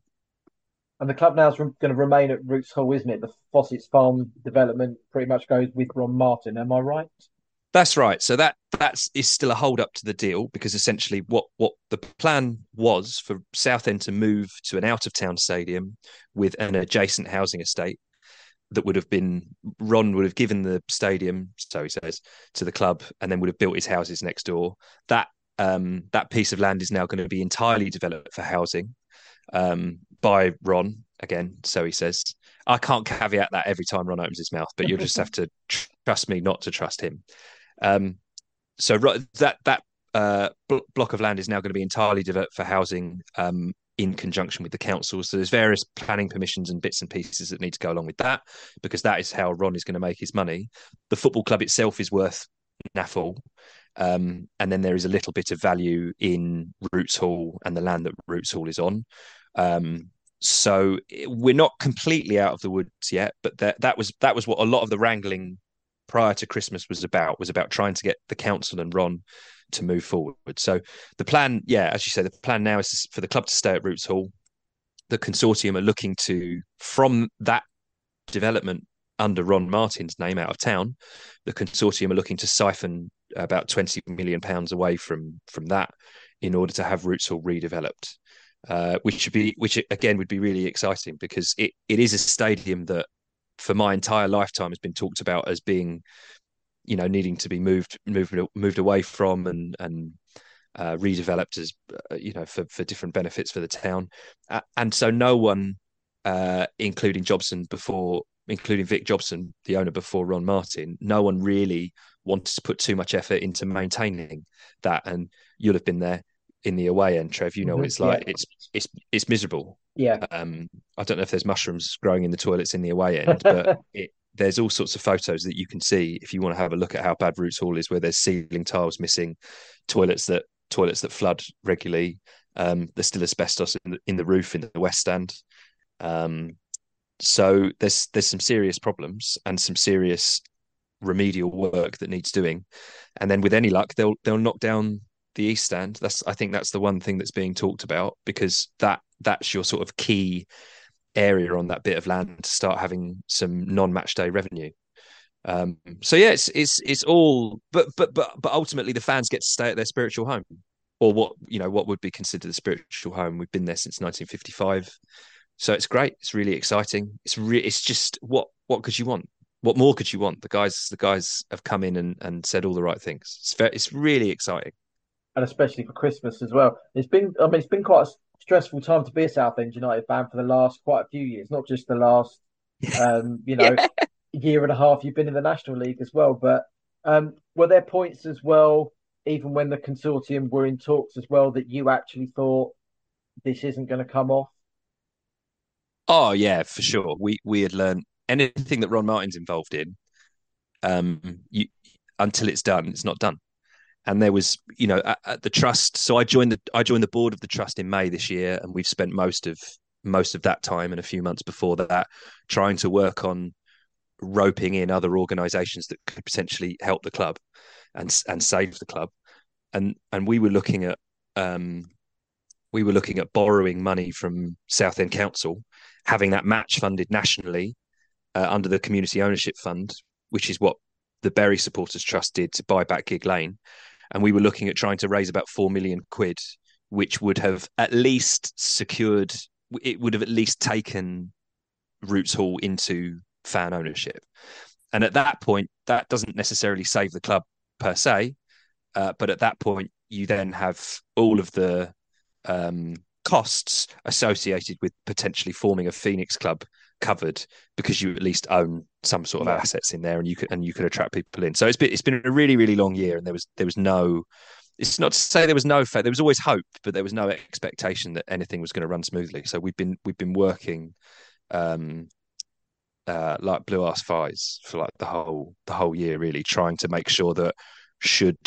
And the club now is going to remain at Roots Hall, isn't it? The Fossett's Farm development pretty much goes with Ron Martin. Am I right? That's right. So that that's is still a hold up to the deal because essentially what what the plan was for Southend to move to an out of town stadium with an adjacent housing estate that would have been Ron would have given the stadium, so he says, to the club, and then would have built his houses next door. That um, that piece of land is now going to be entirely developed for housing um, by Ron again, so he says. I can't caveat that every time Ron opens his mouth, but you'll just have to trust me not to trust him. Um, so that that uh, block of land is now going to be entirely developed for housing um, in conjunction with the council. So there's various planning permissions and bits and pieces that need to go along with that because that is how Ron is going to make his money. The football club itself is worth naffle. Um, and then there is a little bit of value in Roots Hall and the land that Roots Hall is on. Um, so we're not completely out of the woods yet, but that that was that was what a lot of the wrangling prior to Christmas was about was about trying to get the council and Ron to move forward. So the plan, yeah, as you say, the plan now is for the club to stay at Roots Hall. The consortium are looking to from that development under Ron Martin's name out of town. The consortium are looking to siphon about twenty million pounds away from from that in order to have Roots Hall redeveloped. Uh, which should be, which again would be really exciting because it, it is a stadium that for my entire lifetime has been talked about as being, you know, needing to be moved moved moved away from and and uh, redeveloped as uh, you know for for different benefits for the town, uh, and so no one, uh, including Jobson before, including Vic Jobson, the owner before Ron Martin, no one really wanted to put too much effort into maintaining that, and you'll have been there in the away end, Trev. You know, Mhm, it's like yeah. it's it's it's miserable. Yeah. Um, I don't know if there's mushrooms growing in the toilets in the away end, but it, there's all sorts of photos that you can see if you want to have a look at how bad Roots Hall is, where there's ceiling tiles missing, toilets that toilets that flood regularly. Um, there's still asbestos in the, in the roof in the west stand. Um, so there's there's some serious problems and some serious remedial work that needs doing. And then with any luck, they'll they'll knock down the east stand. That's I think that's the one thing that's being talked about because that that's your sort of key area on that bit of land to start having some non-match day revenue. Um, so yeah, it's it's it's all, but but but but ultimately the fans get to stay at their spiritual home, or what you know what would be considered a spiritual home. We've been there since 1955, so it's great. It's really exciting. It's re- it's just what what could you want? What more could you want? The guys the guys have come in and, and said all the right things. It's ve- it's really exciting. and especially for Christmas as well. It's been, I mean, it's been quite a stressful time to be a Southend United fan for the last quite a few years, not just the last, um, you know, year and a half you've been in the National League as well. But um, were there points as well, even when the consortium were in talks as well, that you actually thought this isn't going to come off? Oh yeah, for sure. We we had learned anything that Ron Martin's involved in. Um, you until it's done, it's not done. And there was, you know, at, at the trust. So I joined the I joined the board of the trust in May this year, and we've spent most of most of that time and a few months before that trying to work on roping in other organisations that could potentially help the club and and save the club. And and we were looking at um, we were looking at borrowing money from Southend Council, having that match funded nationally uh, under the Community Ownership Fund, which is what the Bury Supporters Trust did to buy back Gigg Lane. And we were looking at trying to raise about four million quid, which would have at least secured, it would have at least taken Roots Hall into fan ownership. And at that point, that doesn't necessarily save the club per se, uh, but at that point, you then have all of the um, costs associated with potentially forming a Phoenix club covered because you at least own some sort of Yeah. assets in there and you could and you could attract people in. So it's been it's been a really really long year and there was there was no it's not to say there was no faith. There was always hope, but there was no expectation that anything was going to run smoothly. So we've been we've been working um uh like blue ass flies for like the whole the whole year really trying to make sure that should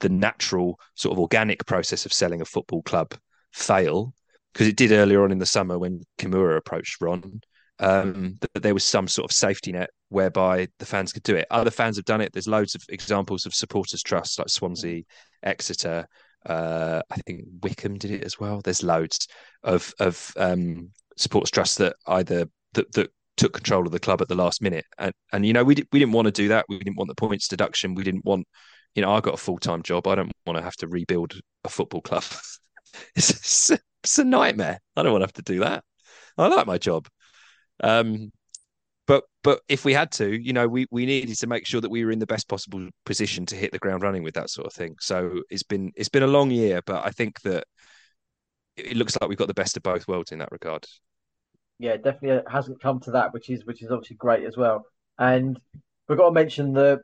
the natural sort of organic process of selling a football club fail because it did earlier on in the summer when Kimura approached Ron um, that there was some sort of safety net whereby the fans could do it. Other fans have done it. There's loads of examples of supporters trusts like Swansea, Exeter. Uh, I think Wycombe did it as well. There's loads of of um, supporters trusts that either that, that took control of the club at the last minute, and and you know we did, we didn't want to do that. We didn't want the points deduction. We didn't want, you know, I got a full time job. I don't want to have to rebuild a football club. it's, it's, it's a nightmare. I don't want to have to do that. I like my job. Um, but but if we had to, you know, we we needed to make sure that we were in the best possible position to hit the ground running with that sort of thing. So it's been it's been a long year, but I think that it looks like we've got the best of both worlds in that regard. yeah, definitely hasn't come to that, which is which is obviously great as well. And we've got to mention the,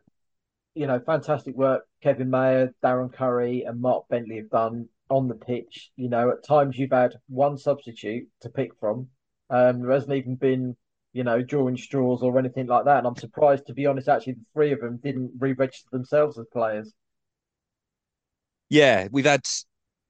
you know, fantastic work Kevin Maher, Darren Currie, and Mark Bentley have done on the pitch. You know, at times you've had one substitute to pick from. Um, there hasn't even been, you know, drawing straws or anything like that. And I'm surprised, to be honest, actually, the three of them didn't re-register themselves as players. Yeah, we've had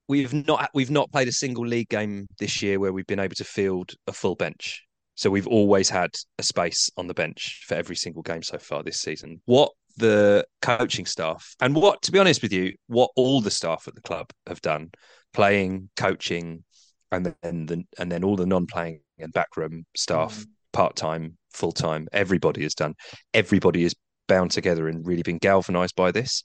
we've not we've not played a single league game this year where we've been able to field a full bench. So we've always had a space on the bench for every single game so far this season. What the coaching staff and what, to be honest with you, what all the staff at the club have done, playing, coaching, and then the, and then all the non-playing and backroom staff, Mm. part time, full time, everybody has done. Everybody is bound together and really been galvanized by this.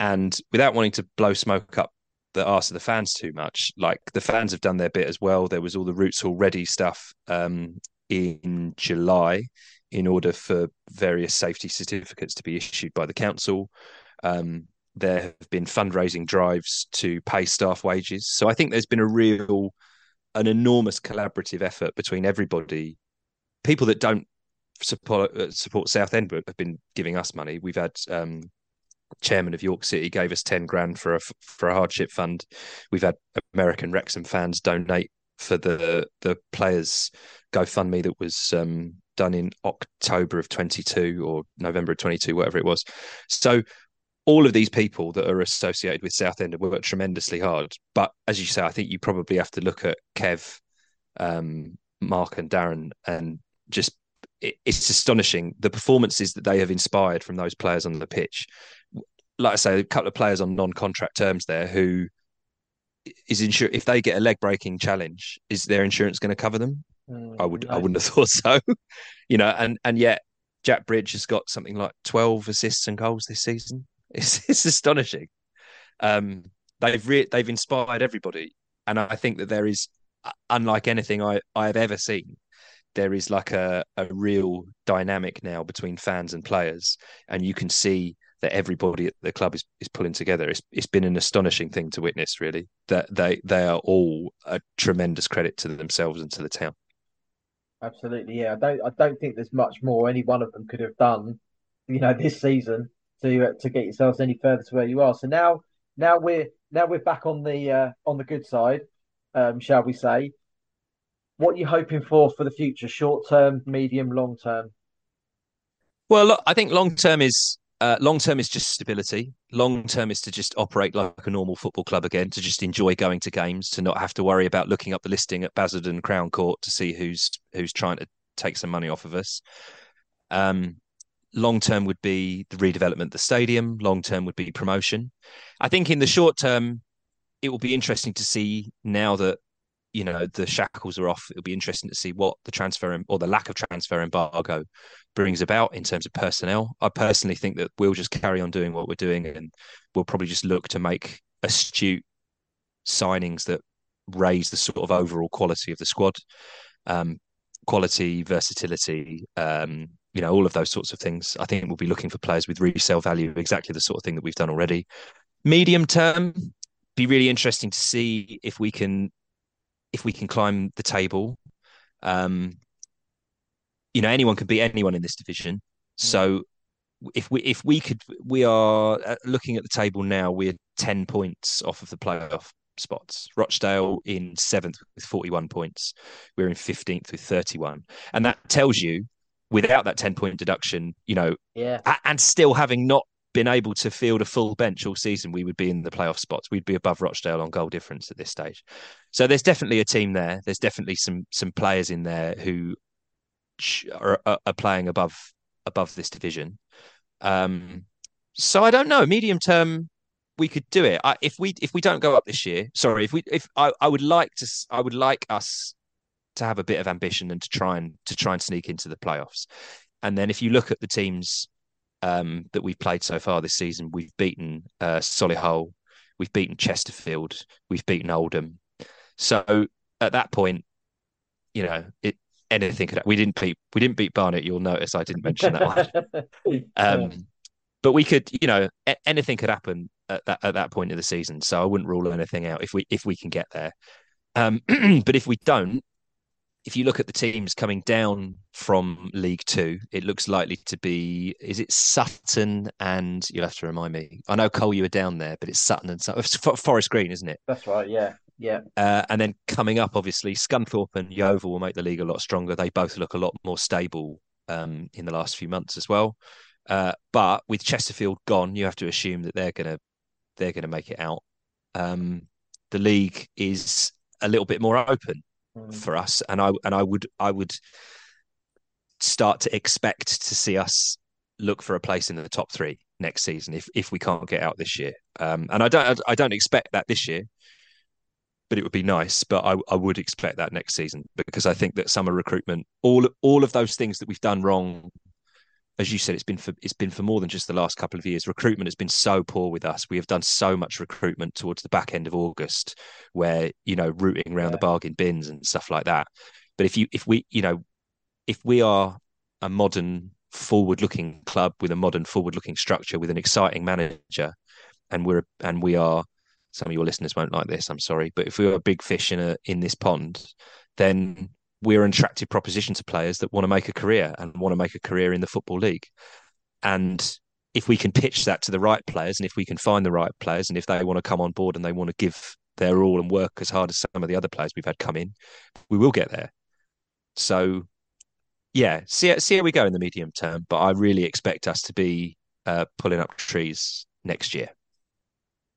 And without wanting to blow smoke up the arse of the fans too much, like the fans have done their bit as well. There was all the Roots Already stuff um, in July in order for various safety certificates to be issued by the council. Um, there have been fundraising drives to pay staff wages. So I think there's been a real, an enormous collaborative effort between everybody. People that don't support uh, support Southend have been giving us money. We've had um, chairman of York City gave us ten grand for a for a hardship fund. We've had American Wrexham fans donate for the the players GoFundMe that was um, done in October of 22 or November of 22, whatever it was. So all of these people that are associated with Southend have worked tremendously hard. But as you say, I think you probably have to look at Kev, um, Mark, and Darren, and just it, it's astonishing the performances that they have inspired from those players on the pitch. Like I say, a couple of players on non-contract terms there who is insure if they get a leg breaking challenge, is their insurance going to cover them? Mm, I would, no. I wouldn't have thought so. you know, and and yet Jack Bridge has got something like twelve assists and goals this season. It's it's astonishing. Um, they've re- they've inspired everybody, and I think that there is, unlike anything I I have ever seen, there is like a a real dynamic now between fans and players, and you can see that everybody at the club is, is pulling together. It's it's been an astonishing thing to witness, really. That they they are all a tremendous credit to themselves and to the town. Absolutely, yeah. I don't I don't think there's much more any one of them could have done, you know, this season to uh, to get yourselves any further to where you are. So now now we're now we're back on the uh, on the good side, um, shall we say? What are you hoping for for the future? Short term, medium, long term? Well, look, I think long term is uh, long term is just stability. Long term is to just operate like a normal football club again, to just enjoy going to games, to not have to worry about looking up the listing at Basildon Crown Court to see who's who's trying to take some money off of us. Um, long term would be the redevelopment of the stadium. Long term would be promotion. I think in the short term, it will be interesting to see now that you know the shackles are off. It'll be interesting to see what the transfer or the lack of transfer embargo brings about in terms of personnel. I personally think that we'll just carry on doing what we're doing, and we'll probably just look to make astute signings that raise the sort of overall quality of the squad, um, quality, versatility, um, you know, all of those sorts of things. I think we'll be looking for players with resale value, exactly the sort of thing that we've done already. Medium term, be really interesting to see if we can if we can climb the table. Um, you know, anyone can beat anyone in this division. Mm. So if we if we could, we are uh, looking at the table now. We're ten points off of the playoff spots. Rochdale in seventh with forty-one points. We're in fifteenth with thirty-one, and that tells you without that 10 point deduction, you know, yeah, and still having not been able to field a full bench all season, we would be in the playoff spots. We'd be above Rochdale on goal difference at this stage. So there's definitely a team there. There's definitely some some players in there who are, are playing above above this division. Um, so I don't know. Medium term, we could do it. I, if we if we don't go up this year, sorry, if we if I, I would like to I would like us to have a bit of ambition and to try and to try and sneak into the playoffs. And then if you look at the teams um, that we've played so far this season, we've beaten uh, Solihull, we've beaten Chesterfield, we've beaten Oldham. So at that point, you know, it anything could. We didn't beat we didn't beat Barnet. You'll notice I didn't mention that one. Um, but we could, you know, anything could happen at that at that point of the season. So I wouldn't rule anything out if we if we can get there. Um, but if we don't, if you look at the teams coming down from League Two, it looks likely to be is it Sutton and you'll have to remind me. I know Cole, you were down there, but it's Sutton and Sutton. Forest Green, isn't it? That's right. Yeah, yeah. Uh, and then coming up, obviously, Scunthorpe and Yeovil will make the league a lot stronger. They both look a lot more stable um, in the last few months as well. Uh, but with Chesterfield gone, you have to assume that they're gonna they're gonna make it out. Um, the league is a little bit more open mm. for us, and I and I would I would start to expect to see us look for a place in the top three next season if if we can't get out this year. Um, and I don't I don't expect that this year, but it would be nice. But I, I would expect that next season because I think that summer recruitment, all all of those things that we've done wrong as you said, it's been for it's been for more than just the last couple of years. Recruitment has been so poor with us. We have done so much recruitment towards the back end of August, where you know rooting around yeah. the bargain bins and stuff like that. But if you if we you know if we are a modern forward-looking club with a modern forward-looking structure with an exciting manager, and we're and we are. Some of your listeners won't like this. I'm sorry, but if we are a big fish in a in this pond, then we're an attractive proposition to players that want to make a career and want to make a career in the football league. And if we can pitch that to the right players, and if we can find the right players, and if they want to come on board and they want to give their all and work as hard as some of the other players we've had come in, we will get there. So, yeah, see see how we go in the medium term. But I really expect us to be uh, pulling up trees next year.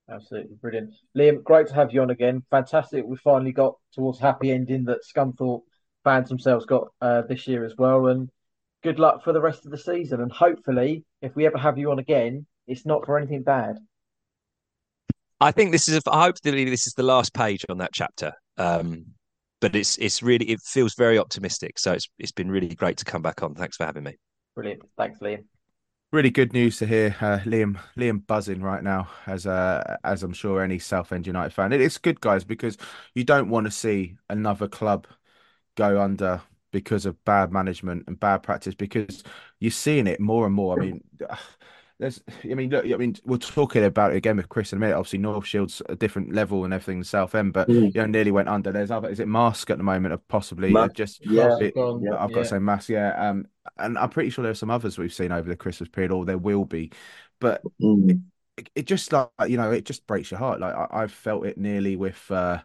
Absolutely brilliant, Liam. Great to have you on again. Fantastic. We finally got towards happy ending that Scunthorpe fans themselves got uh, this year as well. And good luck for the rest of the season. And hopefully, if we ever have you on again, it's not for anything bad. I think this is. A, I hope this is the last page on that chapter. Um, but it's it's really it feels very optimistic. So it's it's been really great to come back on. Thanks for having me. Brilliant. Thanks, Liam. Really good news to hear, uh, Liam. Liam buzzing right now, as uh, as I'm sure any Southend United fan. It's good, guys, because you don't want to see another club go under because of bad management and bad practice. Because you're seeing it more and more. I mean, there's, I mean, look, I mean, we're talking about it again with Chris in a minute. Obviously, North Shield's a different level and everything. Southend, but mm. you know, nearly went under. There's other. Is it Marske at the moment? Of possibly just yeah. It, yeah. I've got to say Marske, Yeah. Um, and I'm pretty sure there's some others we've seen over the Christmas period, or there will be. But mm. it, it, just like you know, it just breaks your heart. Like I, have felt it nearly with. uh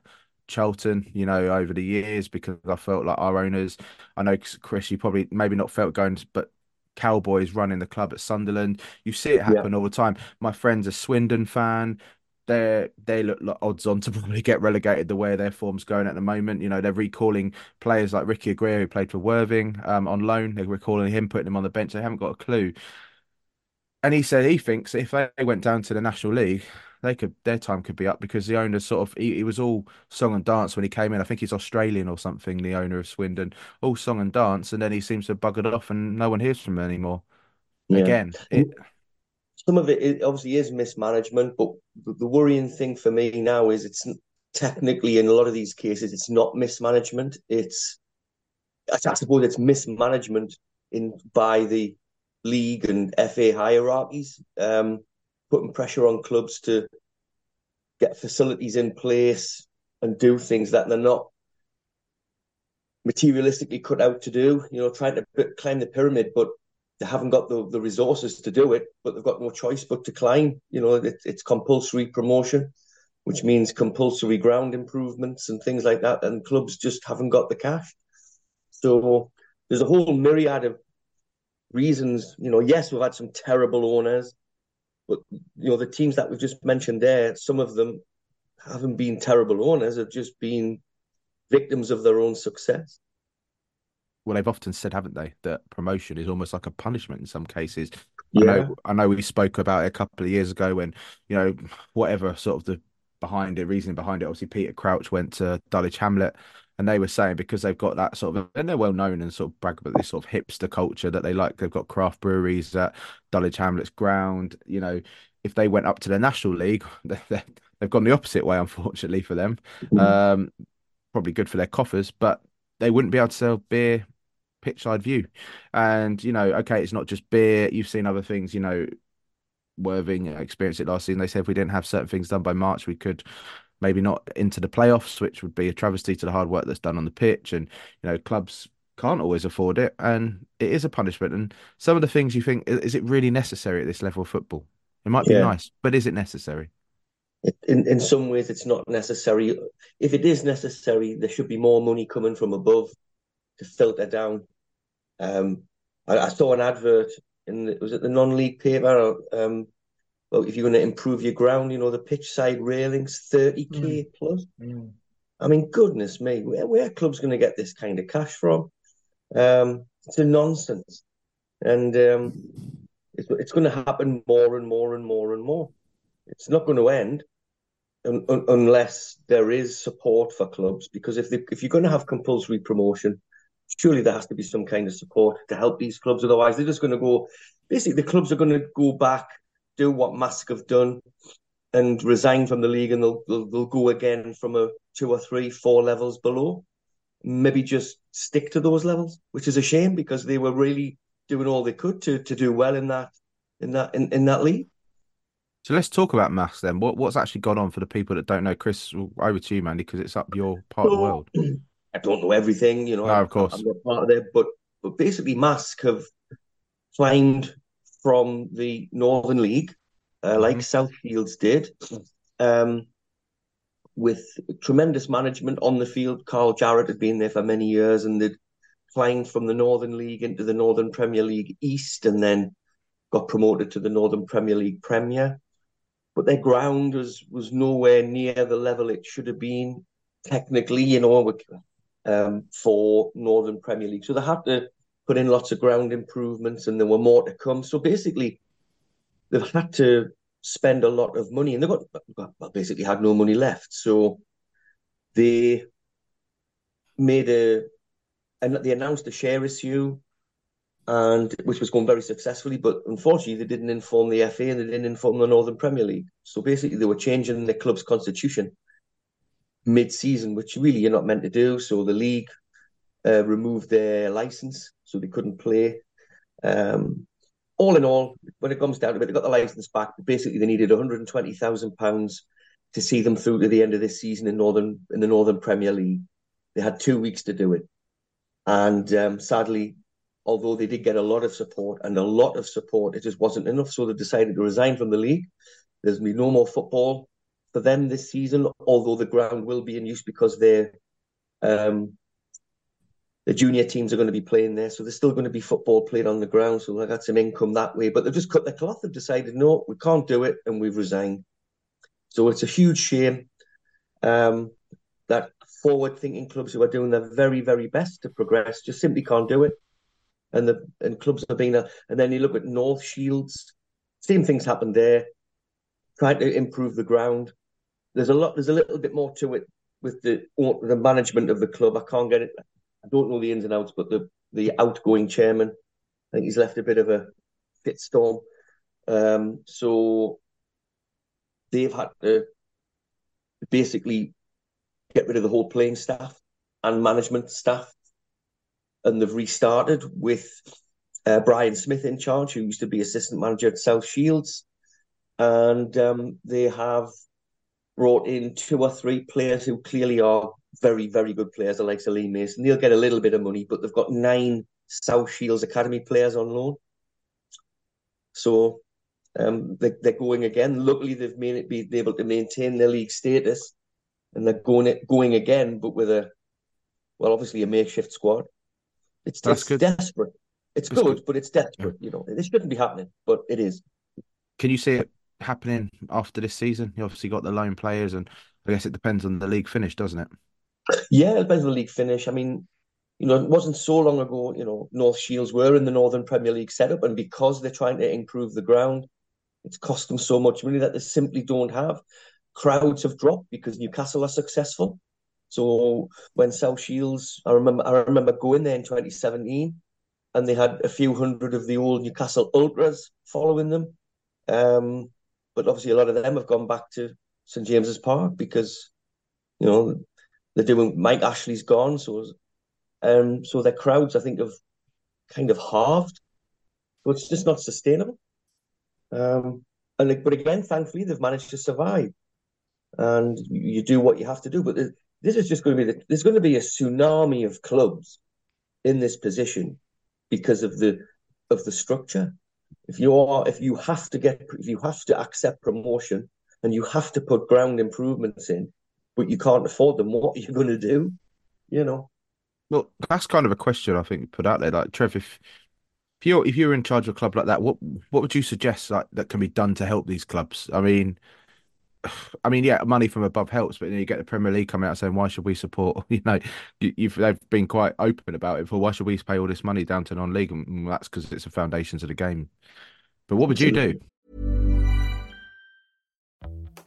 Charlton, you know, over the years because I felt like our owners. I know Chris, you probably maybe not felt going, but Cowboys running the club at Sunderland. You see it happen yeah. all the time. My friend's a Swindon fan. They they look like odds on to probably get relegated the way their form's going at the moment. You know, they're recalling players like Ricky Aguiar who played for Worthing um, on loan. They're recalling him, putting him on the bench. They haven't got a clue. And he said he thinks if they went down to the National League, they could their time could be up because the owner sort of he, he, was all song and dance when he came in. I think he's Australian or something. The owner of Swindon, all song and dance, and then he seems to have buggered off, and no one hears from him anymore. Yeah. Again, it... some of it obviously is mismanagement, but the worrying thing for me now is it's technically in a lot of these cases it's not mismanagement. It's I suppose it's mismanagement in by the league and FA hierarchies. Um, putting pressure on clubs to get facilities in place and do things that they're not materialistically cut out to do. You know, trying to climb the pyramid, but they haven't got the, the resources to do it. But they've got no choice but to climb. You know, it, it's compulsory promotion, which means compulsory ground improvements and things like that. And clubs just haven't got the cash. So there's a whole myriad of reasons. You know, yes, we've had some terrible owners but you know, the teams that we've just mentioned there, some of them haven't been terrible owners, have just been victims of their own success. Well, they've often said, haven't they, that promotion is almost like a punishment in some cases. Yeah. I know, I know we spoke about it a couple of years ago when, you know, whatever sort of the behind it, reasoning behind it. Obviously, Peter Crouch went to Dulwich Hamlet and they were saying because they've got that sort of and they're well known and sort of brag about this sort of hipster culture that they like. They've got craft breweries at Dulwich Hamlet's ground. You know, if they went up to the National League, they've gone the opposite way, unfortunately for them. Mm-hmm. Um, probably good for their coffers, but they wouldn't be able to sell beer pitchside view. And you know, okay, it's not just beer. You've seen other things. You know, Worthing experienced it last season. They said if we didn't have certain things done by March, we could maybe not into the playoffs, which would be a travesty to the hard work that's done on the pitch. And you know, clubs can't always afford it, and it is a punishment. And some of the things you think, is it really necessary at this level of football? It might be yeah. nice, but is it necessary? In in some ways, it's not necessary. If it is necessary, there should be more money coming from above to filter down. Um, I, I saw an advert in the, was it the non-league paper um, well, if you're going to improve your ground, you know, the pitch side railings, 30k mm. plus. Mm. I mean, goodness me, where, where clubs going to get this kind of cash from? Um, it's a nonsense. And um, it's, it's going to happen more and more and more and more. It's not going to end un, un, unless there is support for clubs. Because if, they, if you're going to have compulsory promotion, surely there has to be some kind of support to help these clubs. Otherwise, they're just going to go. Basically, the clubs are going to go back do what Marske have done and resign from the league, and they'll, they'll, they'll go again from a two or three, four levels below. Maybe just stick to those levels, which is a shame because they were really doing all they could to to do well in that in that in, in that league. So let's talk about Marske then. What what's actually gone on for the people that don't know? Chris, over to you, Mandy, because it's up your part of the world. I don't know everything, you know. No, of course. I'm not part of it, but but basically, Marske have climbed from the Northern League, uh, like Mhm. South Shields did, um, with tremendous management on the field. Carl Jarrett had been there for many years, and they'd climbed from the Northern League into the Northern Premier League East, and then got promoted to the Northern Premier League Premier. But their ground was was nowhere near the level it should have been technically, you know, um, for Northern Premier League. So they had to put in lots of ground improvements, and there were more to come. So basically, they've had to spend a lot of money, and they've got well, basically had no money left. So they made a and they announced a share issue, and which was going very successfully. But unfortunately, they didn't inform the FA and they didn't inform the Northern Premier League. So basically, they were changing the club's constitution mid-season, which really you're not meant to do. So the league uh, removed their license, so they couldn't play. Um, all in all, when it comes down to it, they got the license back. Basically, they needed 120,000 pounds to see them through to the end of this season in Northern in the Northern Premier League. They had two weeks to do it, and um, sadly, although they did get a lot of support and a lot of support, it just wasn't enough. So they decided to resign from the league. There's to be no more football for them this season, although the ground will be in use because they're um, the junior teams are going to be playing there, so there's still going to be football played on the ground. So they've got some income that way. But they've just cut the cloth. They've decided, no, we can't do it, and we've resigned. So it's a huge shame um, that forward-thinking clubs who are doing their very, very best to progress just simply can't do it. And the and clubs are being, a, and then you look at North Shields, same things happened there. Trying to improve the ground. There's a lot. There's a little bit more to it with the the management of the club. I can't get it. I don't know the ins and outs, but the the outgoing chairman, I think he's left a bit of a fitstorm. Um, so they've had to basically get rid of the whole playing staff and management staff, and they've restarted with uh, Brian Smith in charge, who used to be assistant manager at South Shields, and um, they have brought in two or three players who clearly are very, very good players, the likes of Lee Mason. They'll get a little bit of money, but they've got nine South Shields Academy players on loan. So um, they, they're going again. Luckily, they've made it be able to maintain their league status, and they're going it going again, but with a well, obviously a makeshift squad. It's, That's it's good. desperate. It's That's good, good. but it's desperate. You know, this shouldn't be happening, but it is. Can you see it happening after this season? You obviously got the loan players, and I guess it depends on the league finish, doesn't it? Yeah, it depends on the league finish. I mean, you know, it wasn't so long ago, you know, North Shields were in the Northern Premier League setup, and because they're trying to improve the ground, it's cost them so much money that they simply don't have. Crowds have dropped because Newcastle are successful. So when South Shields, I remember, I remember going there in 2017, and they had a few hundred of the old Newcastle ultras following them. Um, but obviously, a lot of them have gone back to St James's Park because, you know, they're doing. Mike Ashley's gone, so um, so their crowds, I think, have kind of halved. So it's just not sustainable. Um, and like, but again, thankfully, they've managed to survive, and you, do what you have to do. But this is just going to be the, there's going to be a tsunami of clubs in this position because of the of the structure. If you are, if you have to get, if you have to accept promotion, and you have to put ground improvements in, but you can't afford them, what are you going to do? You know. Well, that's kind of a question I think you put out there. Like Trev, if if you're if you're in charge of a club like that, what what would you suggest like that can be done to help these clubs? I mean, I mean, yeah, money from above helps, but then you get the Premier League coming out saying, "Why should we support?" You know, you, you've they've been quite open about it. For why should we pay all this money down to non-league? And that's because it's the foundations of the game. But what would you do?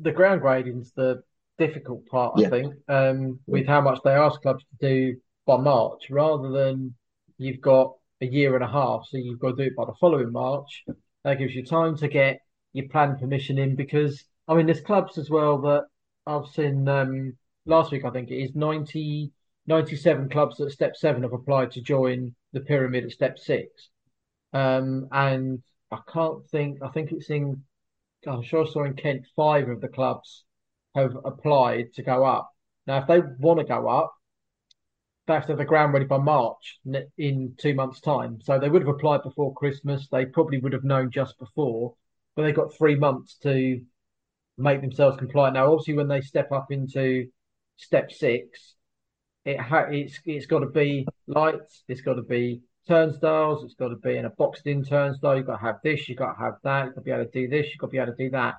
The ground grading's the difficult part, I Yeah. think, um, with how much they ask clubs to do by March, rather than you've got a year and a half, so you've got to do it by the following March. That gives you time to get your plan permission in because I mean there's clubs as well that I've seen um, last week I think it is 90, 97 clubs at step seven have applied to join the pyramid at step six. Um, and I can't think I think it's in I'm sure I saw in Kent five of the clubs have applied to go up. Now, if they want to go up, they have to have the ground ready by March in two months' time. So they would have applied before Christmas. They probably would have known just before, but they've got three months to make themselves compliant. Now, obviously, when they step up into step six, it ha- it's it's got to be lights, it's got to be turnstiles, it's got to be in a boxed in turnstile. You've got to have this, you've got to have that, you've got to be able to do this, you've got to be able to do that.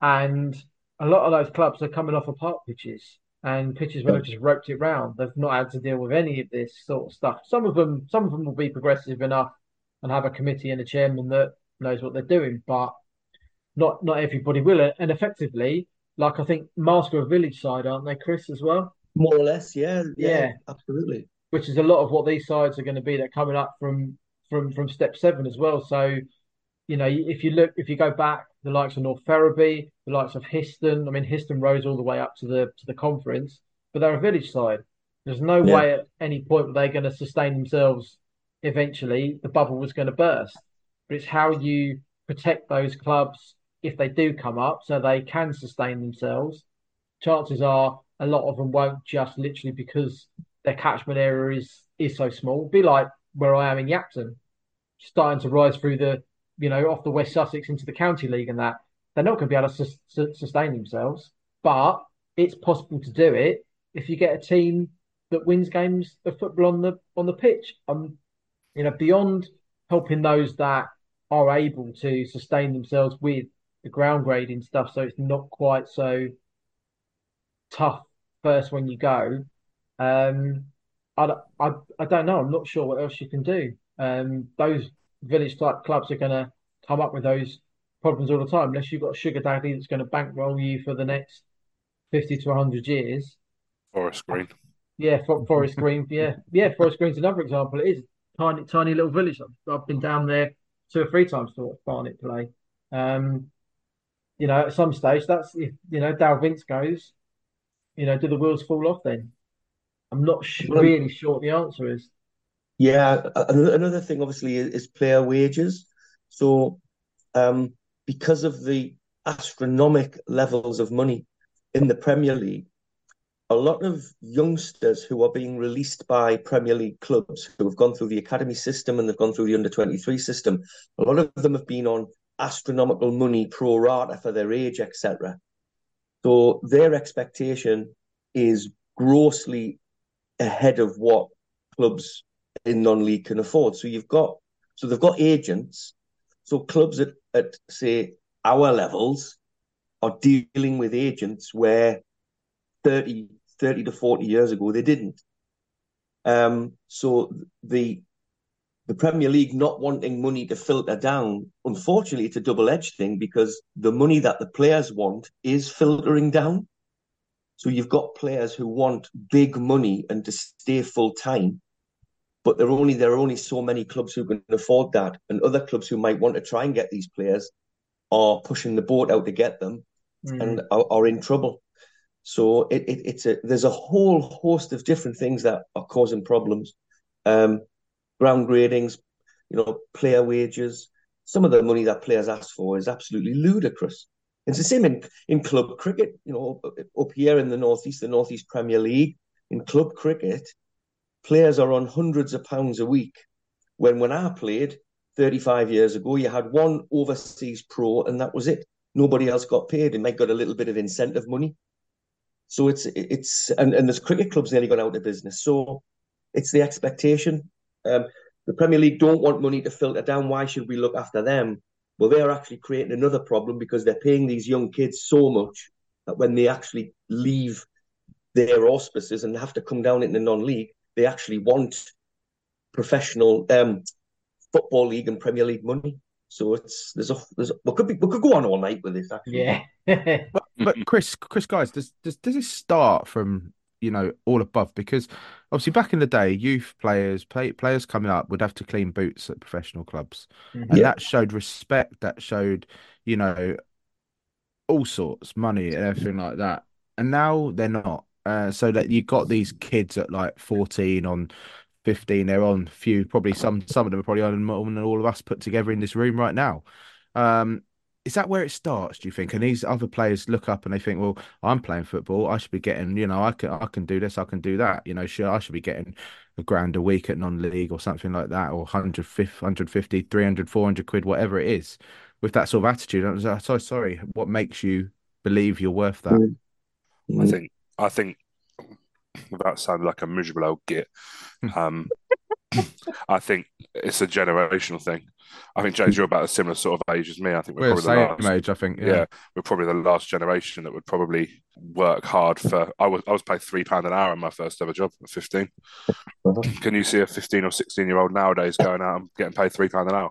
And a lot of those clubs are coming off of park pitches and pitches where they've just roped it round. They've not had to deal with any of this sort of stuff. Some of them, some of them will be progressive enough and have a committee and a chairman that knows what they're doing, but not not everybody will. And effectively, like I think Master of Village side, aren't they, Chris, as well? More or less, yeah, yeah, Yeah. absolutely. Which is a lot of what these sides are going to be that are coming up from from from step seven as well. So, you know, if you look, if you go back, the likes of North Ferriby, the likes of Histon. I mean, Histon rose all the way up to the to the conference, but they're a village side. There's no Yeah. way at any point they're going to sustain themselves. Eventually, the bubble was going to burst. But it's how you protect those clubs if they do come up, so they can sustain themselves. Chances are a lot of them won't just literally because their catchment area is is so small. Be like where I am in Yapton, starting to rise through the you know off the West Sussex into the county league and that they're not going to be able to sus- su- sustain themselves. But it's possible to do it if you get a team that wins games of football on the on the pitch. Um, you know, beyond helping those that are able to sustain themselves with the ground grading stuff, so it's not quite so tough first when you go. Um, I, I, I don't know. I'm not sure what else you can do. Um, those village type clubs are going to come up with those problems all the time, unless you've got a sugar daddy that's going to bankroll you for the next 50 to 100 years. Forest Green. Yeah, For- Forest Green. Yeah, yeah, Forest Green's another example. It is tiny, tiny little village. I've, I've been down there two or three times to watch Barnet play. Um, you know, at some stage, that's if you know Dale Vince goes, you know, do the wheels fall off then? I'm not sh- Well, really sure what the answer is. Yeah, another thing obviously is, player wages. So, um, because of the astronomical levels of money in the Premier League, a lot of youngsters who are being released by Premier League clubs who have gone through the academy system and they've gone through the under 23 system, a lot of them have been on astronomical money pro rata for their age, etc. So their expectation is grossly ahead of what clubs in non-league can afford. So you've got so they've got agents. So clubs at, at say our levels are dealing with agents where 30, 30 to 40 years ago they didn't. Um, so the the Premier League not wanting money to filter down, unfortunately, it's a double-edged thing because the money that the players want is filtering down. So you've got players who want big money and to stay full time, but there are only there are only so many clubs who can afford that, and other clubs who might want to try and get these players are pushing the boat out to get them Mm. and are, are in trouble. So it, it it's a there's a whole host of different things that are causing problems. Um, ground gradings, you know, player wages. Some of the money that players ask for is absolutely ludicrous. It's the same in, in club cricket, you know, up here in the Northeast, the Northeast Premier League. In club cricket, players are on hundreds of pounds a week. When when I played 35 years ago, you had one overseas pro and that was it. Nobody else got paid. It might got a little bit of incentive money. So it's it's and, and there's cricket clubs nearly gone out of business. So it's the expectation. Um, the Premier League don't want money to filter down. Why should we look after them? Well, they're actually creating another problem because they're paying these young kids so much that when they actually leave their auspices and have to come down into non-league, they actually want professional um, football league and Premier League money. So it's there's a there's a, we could be we could go on all night with this actually. Yeah. but, but Chris, Chris, guys, does does does it start from you know all above? Because obviously back in the day, youth players, play, players coming up would have to clean boots at professional clubs, Mhm. and Yeah. that showed respect. That showed you know all sorts, money and everything like that. And now they're not. Uh, so that you got these kids at like 14 on 15 they're on few probably some some of them are probably on more than all of us put together in this room right now um is that where it starts do you think? And these other players look up and they think well i'm playing football. I should be getting you know i can i can do this i can do that. You know sure i should be getting a grand a week at non-league or something like that or 150 150 300 400 quid whatever it is with that sort of attitude. I'm so so sorry. What makes you believe you're worth that? Mm. I think I think without sounding like a miserable old git, um, I think it's a generational thing. I think James, you're about a similar sort of age as me. I think we're we're the probably the same last. age i think Yeah. yeah, we're probably the last generation that would probably work hard for. I was I was paid three pound an hour in my first ever job at fifteen. Uh-huh. Can you see a fifteen or sixteen year old nowadays going out and getting paid three pound an hour?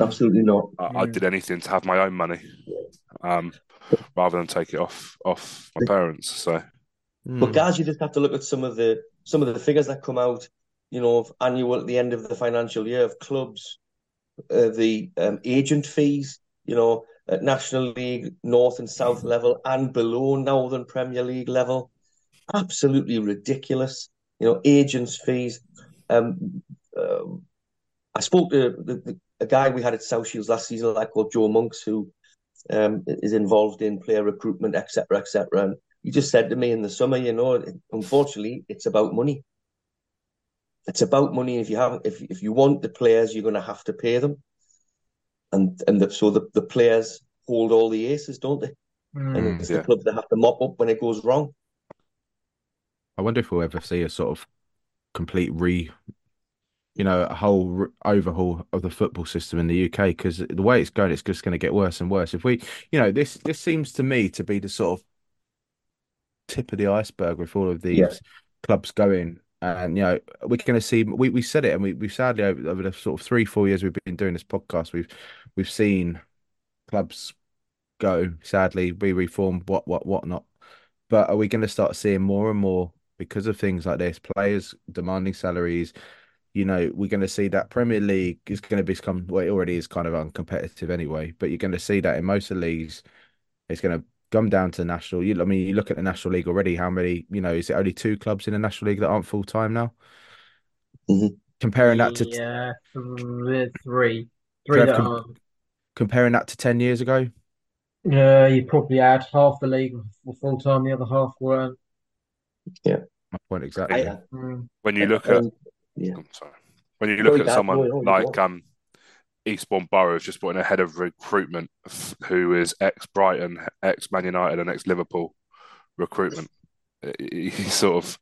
Absolutely not. I, I Mm. did anything to have my own money, um, rather than take it off off my parents. So But Mm. guys, you just have to look at some of the some of the figures that come out, you know, of annual at the end of the financial year of clubs, uh, the um, agent fees, you know, at National League, North and South level, and below Northern Premier League level, absolutely ridiculous. You know, agents fees. Um, um, I spoke to the, the, a guy we had at South Shields last season, like called Joe Monks, who um, is involved in player recruitment, etc., etc. And he just said to me in the summer, you know, unfortunately, it's about money. It's about money. If you have, if if you want the players, you're going to have to pay them, and and the, so the, the players hold all the aces, don't they? Mm. And it's yeah. the clubs that have to mop up when it goes wrong. I wonder if we'll ever see a sort of complete re, you know, a whole re- overhaul of the football system in the UK because the way it's going, it's just going to get worse and worse. If we, you know, this this seems to me to be the sort of tip of the iceberg with all of these Yeah. clubs going. And you know, we're going to see. We, we said it, and we we sadly over, over the sort of three four years we've been doing this podcast, we've we've seen clubs go. Sadly, be reformed, what what what not. But are we going to start seeing more and more because of things like this? Players demanding salaries. You know, we're going to see that Premier League is going to become well, it already is kind of uncompetitive anyway. But you're going to see that in most of the leagues, it's going to come down to the national. You, I mean, you look at the National League already. How many? You know, is it only two clubs in the National League that aren't full time now? Mhm. Comparing that to yeah, th- three, three Trev, that com- are. comparing that to ten years ago. Yeah, you probably had half the league were full time, the other half weren't. Yeah, my point exactly. I, Mm. when you look at um, yeah, I'm sorry. When you look at someone go, go, like go. um, Eastbourne Borough, has just putting a head of recruitment who is ex Brighton, ex Man United, and ex Liverpool recruitment, he- he's sort of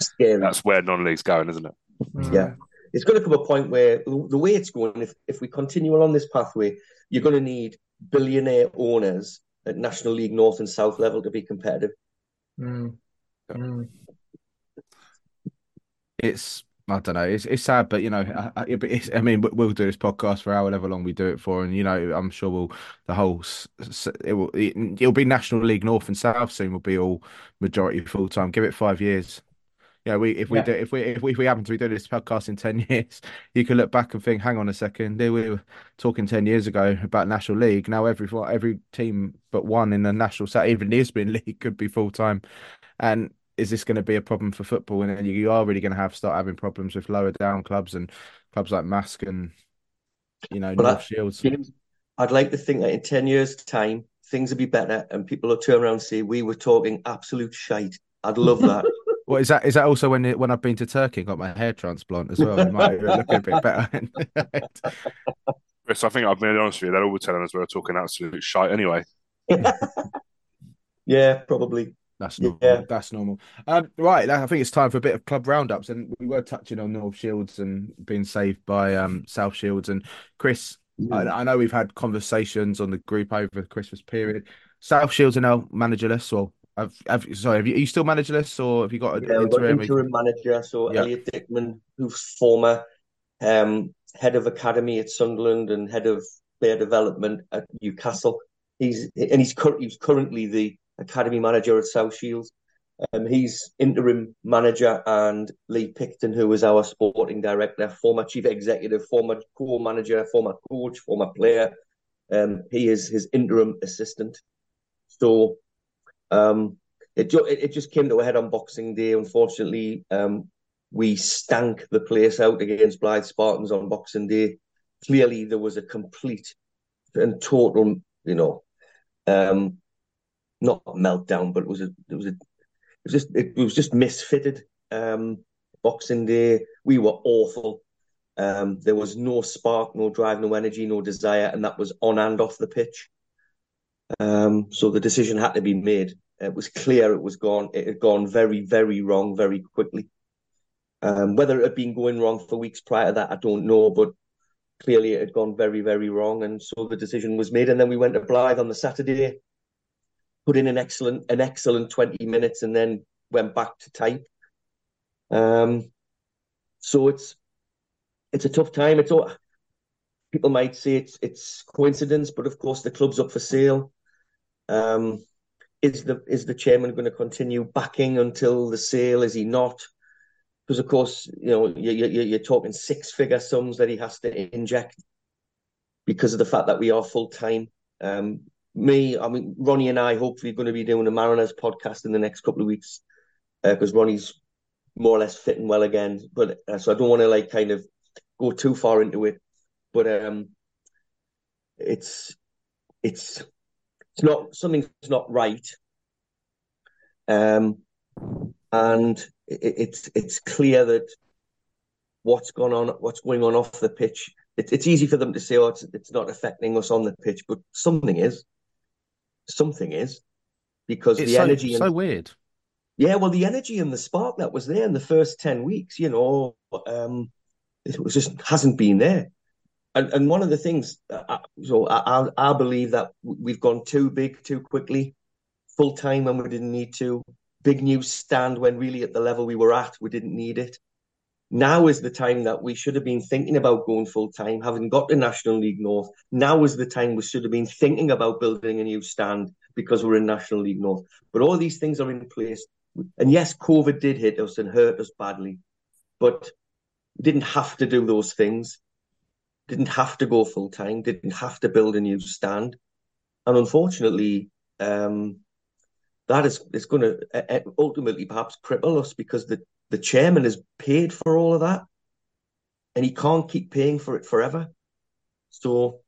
scary. that's where non-league's going, isn't it? Mm. Yeah. It's going to come a point where the way it's going, if, if we continue along this pathway, you're going to need billionaire owners at National League North and South level to be competitive. Mm. Mm. it's I don't know. It's it's sad, but you know, I, I, it's, I mean, we- we'll do this podcast for however long we do it for, and you know, I'm sure we'll the whole it will it, it'll be National League North and South soon. Will be all majority full time. Give it five years. Yeah, we if we Yeah. do if we if we, if we happen to be doing this podcast in ten years, you can look back and think, hang on a second, there we were talking ten years ago about National League. Now every every team but one in the National even the Isthmian League, could be full time, and is this going to be a problem for football? And then you, you are really going to have start having problems with lower down clubs and clubs like Marske and you know Well, North I- Shields. I'd like to think that in 10 years' time, things will be better, and people will turn around and say we were talking absolute shite. I'd love that. Well, is that is that also when it, when I've been to Turkey and got my hair transplant as well? It might look a bit better. Chris, I think I've been honest with you. They're all telling us we're talking absolute shite anyway. yeah, probably. That's normal. Yeah. That's normal. Um, right, I think it's time for a bit of club roundups, and we were touching on North Shields and being saved by um, South Shields. And Chris, I, I know we've had conversations on the group over the Christmas period. South Shields are now managerless, or have, have sorry, have you, are you still managerless, or have you got an Yeah, we've got interim? interim manager, so Yeah. Elliott Dickman, who's former um, head of academy at Sunderland and head of player development at Newcastle. He's and he's he's currently the academy manager at South Shields. Um, he's interim manager, and Lee Picton, who was our sporting director, former chief executive, former co-manager, former coach, former player. Um, he is his interim assistant. So um, it, it just came to a head on Boxing Day. Unfortunately, um, we stank the place out against Blyth Spartans on Boxing Day. Clearly, there was a complete and total, you know, um, not meltdown, but it was a, it was a, it was just, it was just misfitted. Um, Boxing Day, we were awful. Um, there was no spark, no drive, no energy, no desire, and that was on and off the pitch. Um, so the decision had to be made. It was clear it was gone. It had gone very, very wrong very quickly. Um, whether it had been going wrong for weeks prior to that, I don't know, but clearly it had gone very, very wrong, and so the decision was made. And then we went to Blyth on the Saturday, put in an excellent, an excellent twenty minutes, and then went back to type. Um, so it's it's a tough time. It's all people might say it's it's coincidence, but of course the club's up for sale. Um, is the is the chairman going to continue backing until the sale? Is he not? Because of course, you know, you, you, you're talking six figure sums that he has to inject because of the fact that we are full time. Um, me, I mean, Ronnie and I hopefully going to be doing a Mariners podcast in the next couple of weeks because Ronnie's more or less fitting well again. But uh, so I don't want to like kind of go too far into it. But um, it's it's it's not something's not right. Um, and it, it's it's clear that what's gone on, what's going on off the pitch. It, it's easy for them to say, "Oh, it's it's not affecting us on the pitch," but something is. Something is because It's the so, energy so and weird. yeah, well, the energy and the spark that was there in the first ten weeks, you know, um, it was just hasn't been there. And and one of the things, uh, I, so I, I I believe that we've gone too big too quickly, full time when we didn't need to, big news stand when really at the level we were at we didn't need it. Now is the time that we should have been thinking about going full time, having got the National League North. Now is the time we should have been thinking about building a new stand because we're in National League North. But all these things are in place. And yes, COVID did hit us and hurt us badly, but didn't have to do those things. Didn't have to go full time. Didn't have to build a new stand. And unfortunately, um, that is is going to uh, ultimately perhaps cripple us because the the chairman has paid for all of that, and he can't keep paying for it forever. So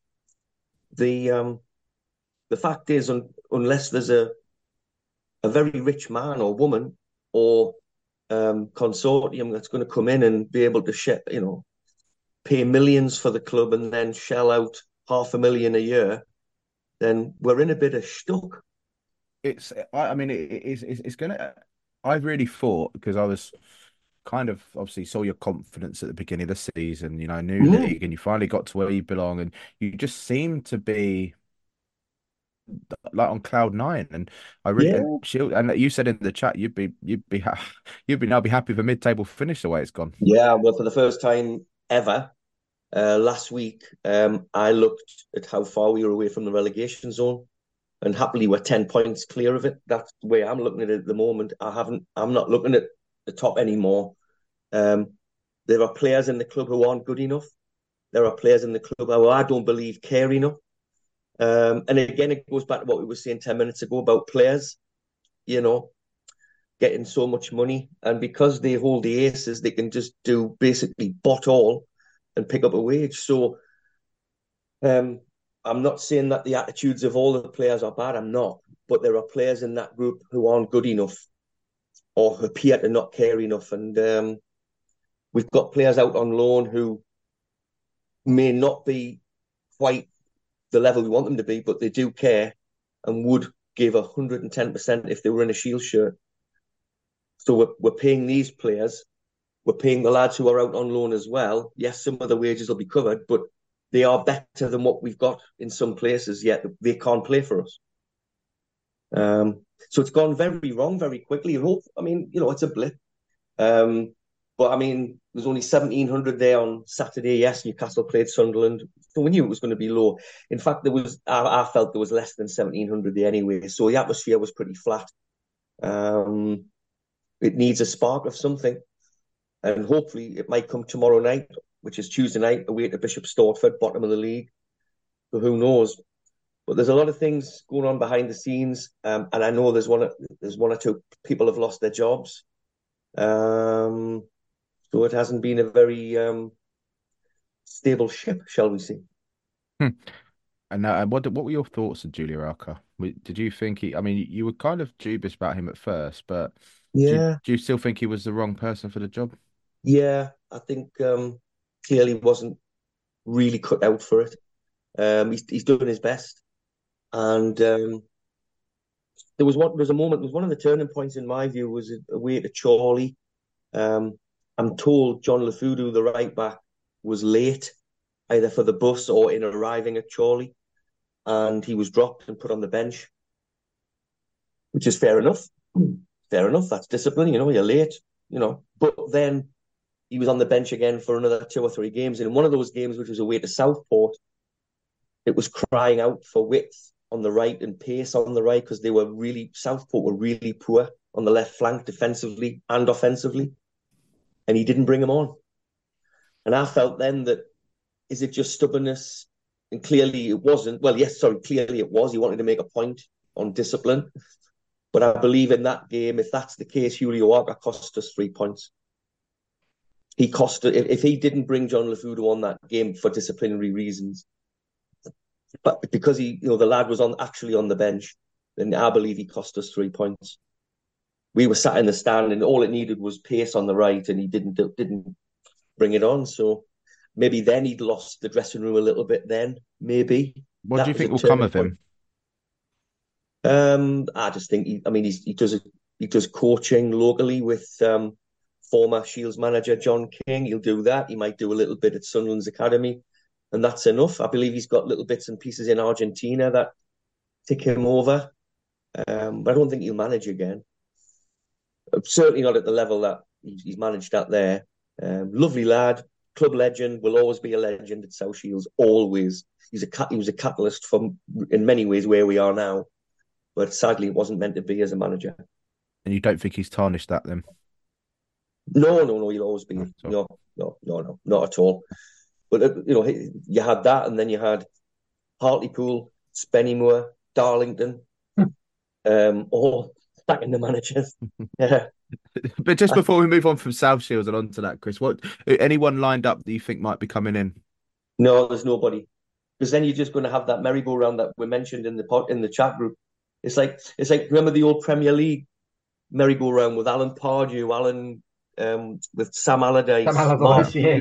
the um the fact is, un, unless there's a a very rich man or woman or um, consortium that's going to come in and be able to ship, you know, pay millions for the club and then shell out half a million a year, then we're in a bit of stuck. It's, I, mean, it's, it's, it's gonna. I really thought because I was kind of obviously saw your confidence at the beginning of the season, you know, new Mm. league, and you finally got to where you belong, and you just seemed to be like on cloud nine. And I really, Yeah. and and you said in the chat you'd be, you'd be, ha- you'd be now be happy with a mid-table finish the way it's gone. Yeah, well, for the first time ever, uh, last week, um, I looked at how far we were away from the relegation zone, and happily we're ten points clear of it. That's the way I'm looking at it at the moment. I haven't, I'm not looking at the top anymore. Um, there are players in the club who aren't good enough. There are players in the club who I don't believe care enough. Um, and again, it goes back to what we were saying ten minutes ago about players. You know, getting so much money, and because they hold the aces, they can just do basically bot all and pick up a wage. So, um, I'm not saying that the attitudes of all the players are bad. I'm not, but there are players in that group who aren't good enough, or who appear to not care enough, and um, we've got players out on loan who may not be quite the level we want them to be, but they do care and would give 110% if they were in a shield shirt. So we're, we're paying these players, we're paying the lads who are out on loan as well. Yes, some of the wages will be covered, but they are better than what we've got in some places, yet they can't play for us. Um, so it's gone very wrong very quickly. And I mean, you know, it's a blip. Um, but I mean, there's only 1,700 there on Saturday. Yes, Newcastle played Sunderland. So we knew it was going to be low. In fact, there was I, I felt there was less than 1,700 there anyway. So the atmosphere was pretty flat. Um, it needs a spark of something. And hopefully it might come tomorrow night, which is Tuesday night, away to Bishop Stortford, bottom of the league. So who knows? But there's a lot of things going on behind the scenes, um, and I know there's one there's one or two people have lost their jobs. Um, so it hasn't been a very um, stable ship, shall we say? Hmm. And uh, what what were your thoughts of Julio Arca? Did you think he? I mean, you were kind of dubious about him at first, but yeah, do you, do you still think he was the wrong person for the job? Yeah, I think um, clearly wasn't really cut out for it. Um, he's he's doing his best, and um, there was one. There was a moment. Was one of the turning points in my view was away to Chorley. Um, I'm told John Lafudu, the right back, was late either for the bus or in arriving at Chorley, and he was dropped and put on the bench, which is fair enough. Fair enough. That's discipline. You know, you're late. You know, but then he was on the bench again for another two or three games, and in one of those games, which was away to Southport, it was crying out for width on the right and pace on the right because they were really Southport were really poor on the left flank defensively and offensively and he didn't bring him on. And I felt then that is it just stubbornness? And clearly it wasn't. Well, yes, sorry, clearly it was. He wanted to make a point on discipline. But I believe in that game, if that's the case, Julio Arca cost us three points. He cost if, if he didn't bring John Lafudu on that game for disciplinary reasons, but because he, you know, the lad was on actually on the bench, then I believe he cost us three points. We were sat in the stand and all it needed was pace on the right and he didn't didn't bring it on. So maybe then he'd lost the dressing room a little bit then maybe. What that do you think will come of him? um i just think he, i mean he's, he does he does coaching locally with um former shields manager john king he'll do that he might do a little bit at sunderland's academy and that's enough i believe he's got little bits and pieces in argentina that tick him over um but i don't think he'll manage again certainly not at the level that he's managed at there. Um, lovely lad, club legend, will always be a legend at South Shields. Always, he's a he was a catalyst for in many ways where we are now. But sadly, it wasn't meant to be as a manager. And you don't think he's tarnished that then? No, no, no. He'll always be no, no, no, no, not at all. But uh, you know, you had that, and then you had Hartlepool, Spennymoor, Darlington, um, all stacking the managers. Yeah. but just before we move on from South Shields and onto that, Chris, what anyone lined up that you think might be coming in? No, there's nobody. Because then you're just going to have that merry-go-round that we mentioned in the pot in the chat group. It's like it's like remember the old Premier League merry-go-round with Alan Pardew, Alan um, with Sam Allardyce, Sam Allardyce, yeah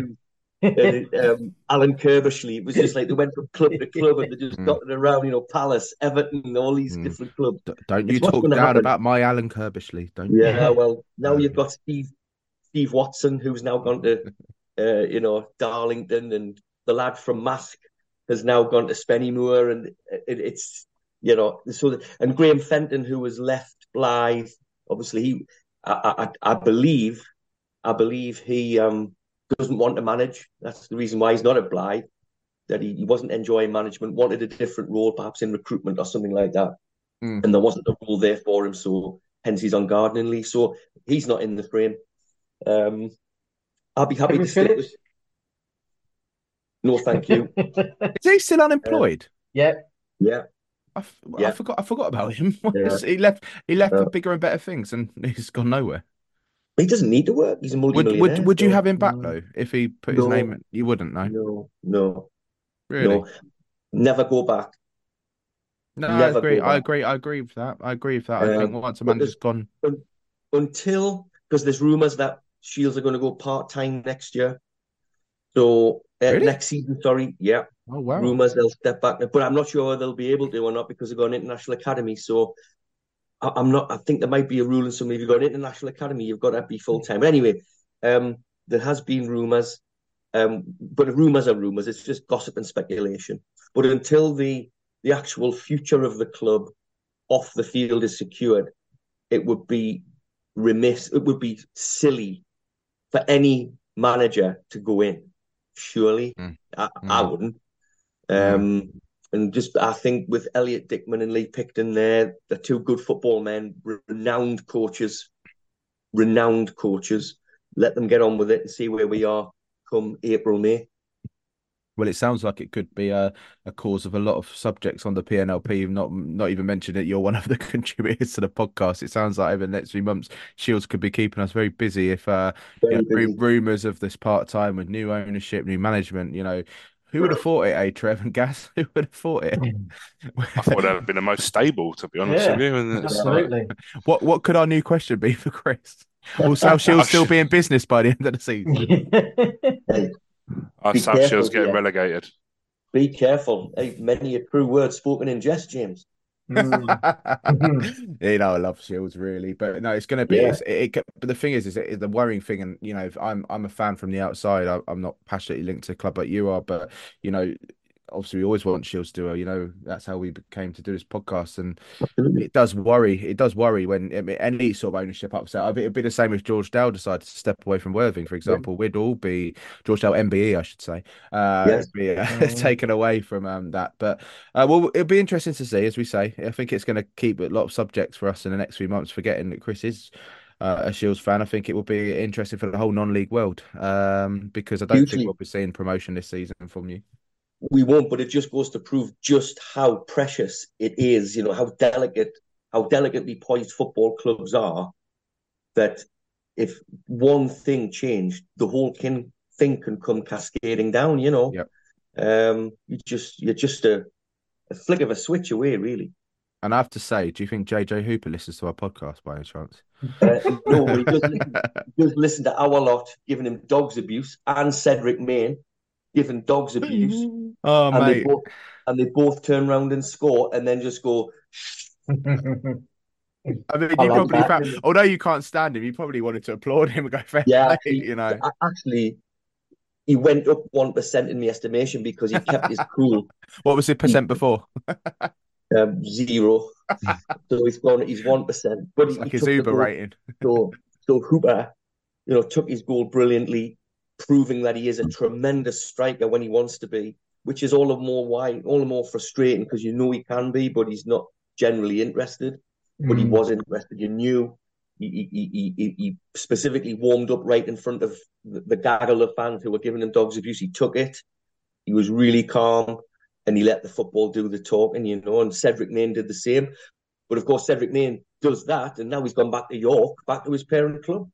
and, um, Alan Curbishley. It was just like they went from club to club and they just mm. dotted around, you know, Palace, Everton, all these mm. different clubs. D- don't you it's talk down happen. about my Alan Curbishley, don't you? Yeah, well, now you've got Steve Steve Watson, who's now gone to, uh, you know, Darlington, and the lad from Marske has now gone to Spennymoor, and it, it's, you know, so the, and Graham Fenton, who was left Blyth, obviously he, I, I, I believe, I believe he um doesn't want to manage. That's the reason why he's not at Blyth. That he, he wasn't enjoying management, wanted a different role, perhaps in recruitment or something like that. Mm. And there wasn't a role there for him, so hence he's on gardening leave. So he's not in the frame. Um, I'll be happy to stick with. No, thank you. Is he still unemployed? Uh, yeah. Yeah. I, yeah. I forgot. I forgot about him. Yeah. he left. He left for bigger and better things, and he's gone nowhere. He doesn't need to work. He's a multi Would would, would you have him back though if he put his no, name? In? You wouldn't, no. No, no, really. No. Never go back. No, I agree. I agree. I agree with that. I agree with that. I think Um, once a but manager's gone, until because there's rumours that Shields are going to go part time next year. So uh, Really? next season, sorry, yeah, oh wow, rumours they'll step back, but I'm not sure whether they'll be able to or not because they've got an international academy. So I, I'm not. I think there might be a rule in some. If you've got an international academy, you've got to be full time. Anyway, um, there has been rumours, um, but rumours are rumours. It's just gossip and speculation. But until the the actual future of the club off the field is secured, it would be remiss. It would be silly for any manager to go in. Surely, Mm. I, I Mm. wouldn't. Um, and just I think with Elliott Dickman and Lee Picton there, they're two good football men, renowned coaches, renowned coaches. Let them get on with it and see where we are come April, May. Well, it sounds like it could be a, a cause of a lot of subjects on the PNLP. You've not not even mentioned that you're one of the contributors to the podcast. It sounds like over the next few months, Shields could be keeping us very busy. If uh, you know, busy. rumors of this part time with new ownership, new management, you know, who would have thought it? Eh, Trev and Gaz, who would have thought it? I thought they'd have been the most stable, to be honest Yeah, with you. And it's, Absolutely. what what could our new question be for Chris? Will South Shields still be in business by the end of the season? I Be South careful, Shields getting yeah. relegated. Be careful. Hey, many a true word spoken in jest, James. Mm. you know, I love Shields really, but no, it's going to be. Yeah. It's, it, it, but the thing is, is it, the worrying thing, and you know, if I'm I'm a fan from the outside. I, I'm not passionately linked to the club like you are, but you know, obviously we always want Shields to do well. You know, that's how we came to do this podcast, and Absolutely. it does worry. It does worry when I mean, any sort of ownership upset. It'd be the same if George Dale decided to step away from Worthing, for example. We'd all be George Dale MBE, I should say, uh, Yes. be uh, Mm. taken away from um, that. But uh, well, it'll be interesting to see, as we say. I think it's going to keep a lot of subjects for us in the next few months. Forgetting that Chris is. Uh, a Shields fan, I think it will be interesting for the whole non-league world um, because I don't Hugely. think we'll be seeing promotion this season from you. We won't, but it just goes to prove just how precious it is, you know, how delicate, how delicately poised football clubs are. That if one thing changed, the whole can, thing can come cascading down, you know. Yep. Um, you just you're just a, a flick of a switch away, really. And I have to say, do you think JJ Hooper listens to our podcast by any chance? Uh, no, he does listen, he does listen to our lot giving him dogs abuse and Cedric Main giving dogs abuse. Oh, and they both and they both turn around and score and then just go I mean, you I like probably that. found, although you can't stand him, you probably wanted to applaud him and go, fair Yeah, play, actually- you know. Actually he went up one percent in my estimation because he kept his cool What was the percent before? um, zero. so he's gone he's one percent. But he, Like he his Uber goal. rating. So so Hooper, you know, took his goal brilliantly, proving that he is a tremendous striker when he wants to be, which is all the more why all the more frustrating because you know he can be, but he's not generally interested. But he Mm. was interested. You knew he, he, he, he, he specifically warmed up right in front of the, the gaggle of fans who were giving him dogs abuse. He took it. He was really calm and he let the football do the talking, you know. And Cedric Main did the same. But of course, Cedric Main does that, and now he's gone back to York, back to his parent club.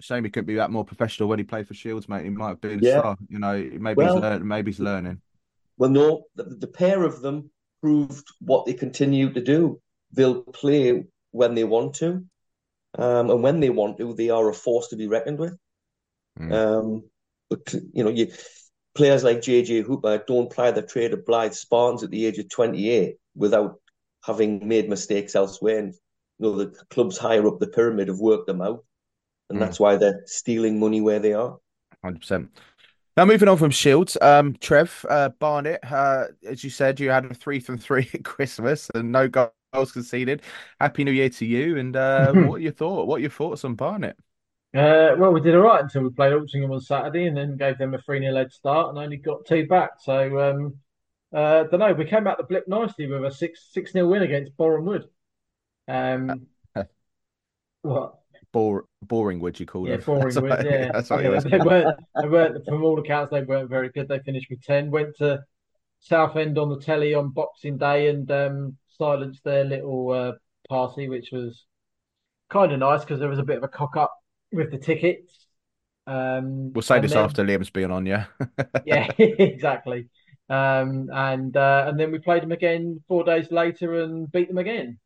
Shame he couldn't be that more professional when he played for Shields, mate. He might have been a star. You know, maybe Well- he's learning. Maybe he's learning. Well, no, the, the pair of them proved what they continue to do. They'll play when they want to, um, and when they want to, they are a force to be reckoned with. Mm. Um, but you know, you players like JJ Hooper don't ply the trade of Blyth Spartans at the age of 28 without having made mistakes elsewhere. And you know, the clubs higher up the pyramid have worked them out, and Mm. that's why they're stealing money where they are. Hundred percent. Now moving on from Shields, um, Trev uh, Barnet, uh, as you said, you had a three from three at Christmas and no goals conceded. Happy New Year to you! And uh, what are your thought? What are your thoughts on Barnet? Uh, well, we did all right until we played Altrincham on Saturday and then gave them a 3 0 head start and only got two back. So, um, uh, don't know. We came out the blip nicely with a 6 6 0 win against Boreham Wood. Um, what? Bore, boring, would you call it. Yeah, them? Boring That's what- Yeah, that's what I you mean, always they weren't. They weren't. From all accounts, they weren't very good. They finished with 10. Went to Southend on the telly on Boxing Day and um, silenced their little uh, party, which was kind of nice because there was a bit of a cock up with the tickets. Um, We'll say this then- after Liam's been on, yeah. Yeah, exactly. Um, and uh, and then we played them again four days later and beat them again,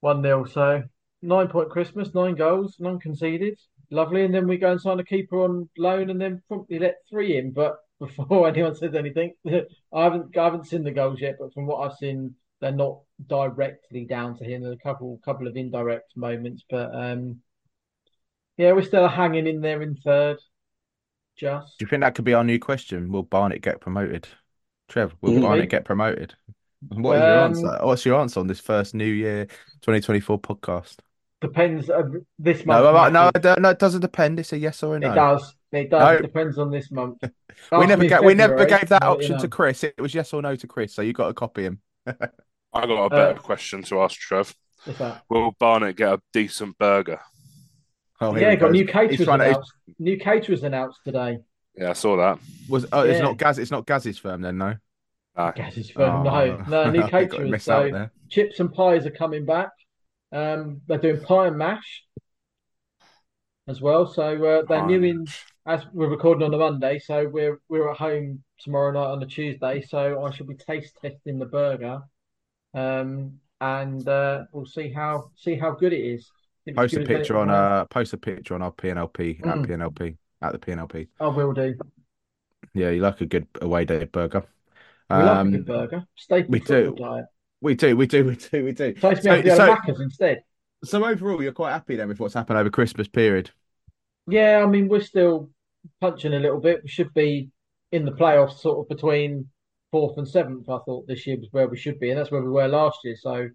one 0 So nine point Christmas, nine goals, none conceded, lovely. And then we go and sign a keeper on loan, and then promptly let three in. But before anyone says anything, I haven't I haven't seen the goals yet, but from what I've seen, they're not directly down to him. There's a couple couple of indirect moments, but um, yeah, we're still hanging in there in third. Just Do you think that could be our new question? Will Barnet get promoted? Trev, will Mhm. Barnet get promoted? What is your Um, answer? What's your answer on this first New Year 2024 podcast? depends. Uh, this No, month, no, no, matters. No, it doesn't depend. It's a yes or a no. It does. It does. No. It depends on this month. We never me ga- we never gave that I'll you option to. Chris. It was yes or no to Chris, so you got to copy him. I got a better Uh, question to ask Trev. What's that? Will Barnet get a decent burger? Oh, Yeah, got goes. new He's caterers trying to- announced. New caterers announced today. Yeah, I saw that. Was oh, it's not Gaz. It's not Gaz's firm then, no. No. Gaz's firm. No, Oh, no, new caterers. So chips and pies are coming back. Um, they're doing pie and mash as well. So uh, they're Pie new in as we're recording on a Monday. So we're we're at home tomorrow night on a Tuesday. So I shall be taste testing the burger, um, and uh, we'll see how see how good it is. Post a picture on uh post a picture on our PNLP at Mm. PNLP at the PNLP. I will do. Yeah, you like a good away day burger. We like a good burger. Staple we do. diet. we do, we do, we do, we do. Tastes me So, to so, instead. so overall, you're quite happy then with what's happened over Christmas period. Yeah, I mean, we're still punching a little bit. We should be in the playoffs, sort of between fourth and seventh. I thought this year was where we should be, and that's where we were last year. So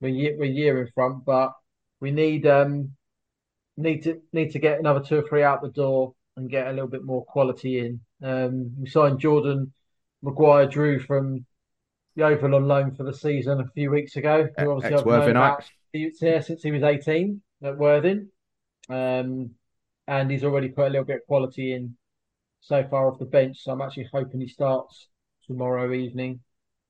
we're year, we're year in front, but we need um need to need to get another two or three out the door and get a little bit more quality in. Um, we signed Jordan Maguire Drew from Yeovil on loan for the season a few weeks ago. Who obviously I've known Ex-Worthingite. about he's here since he was 18 at Worthing. Um, and he's already put a little bit of quality in so far off the bench. So I'm actually hoping he starts tomorrow evening.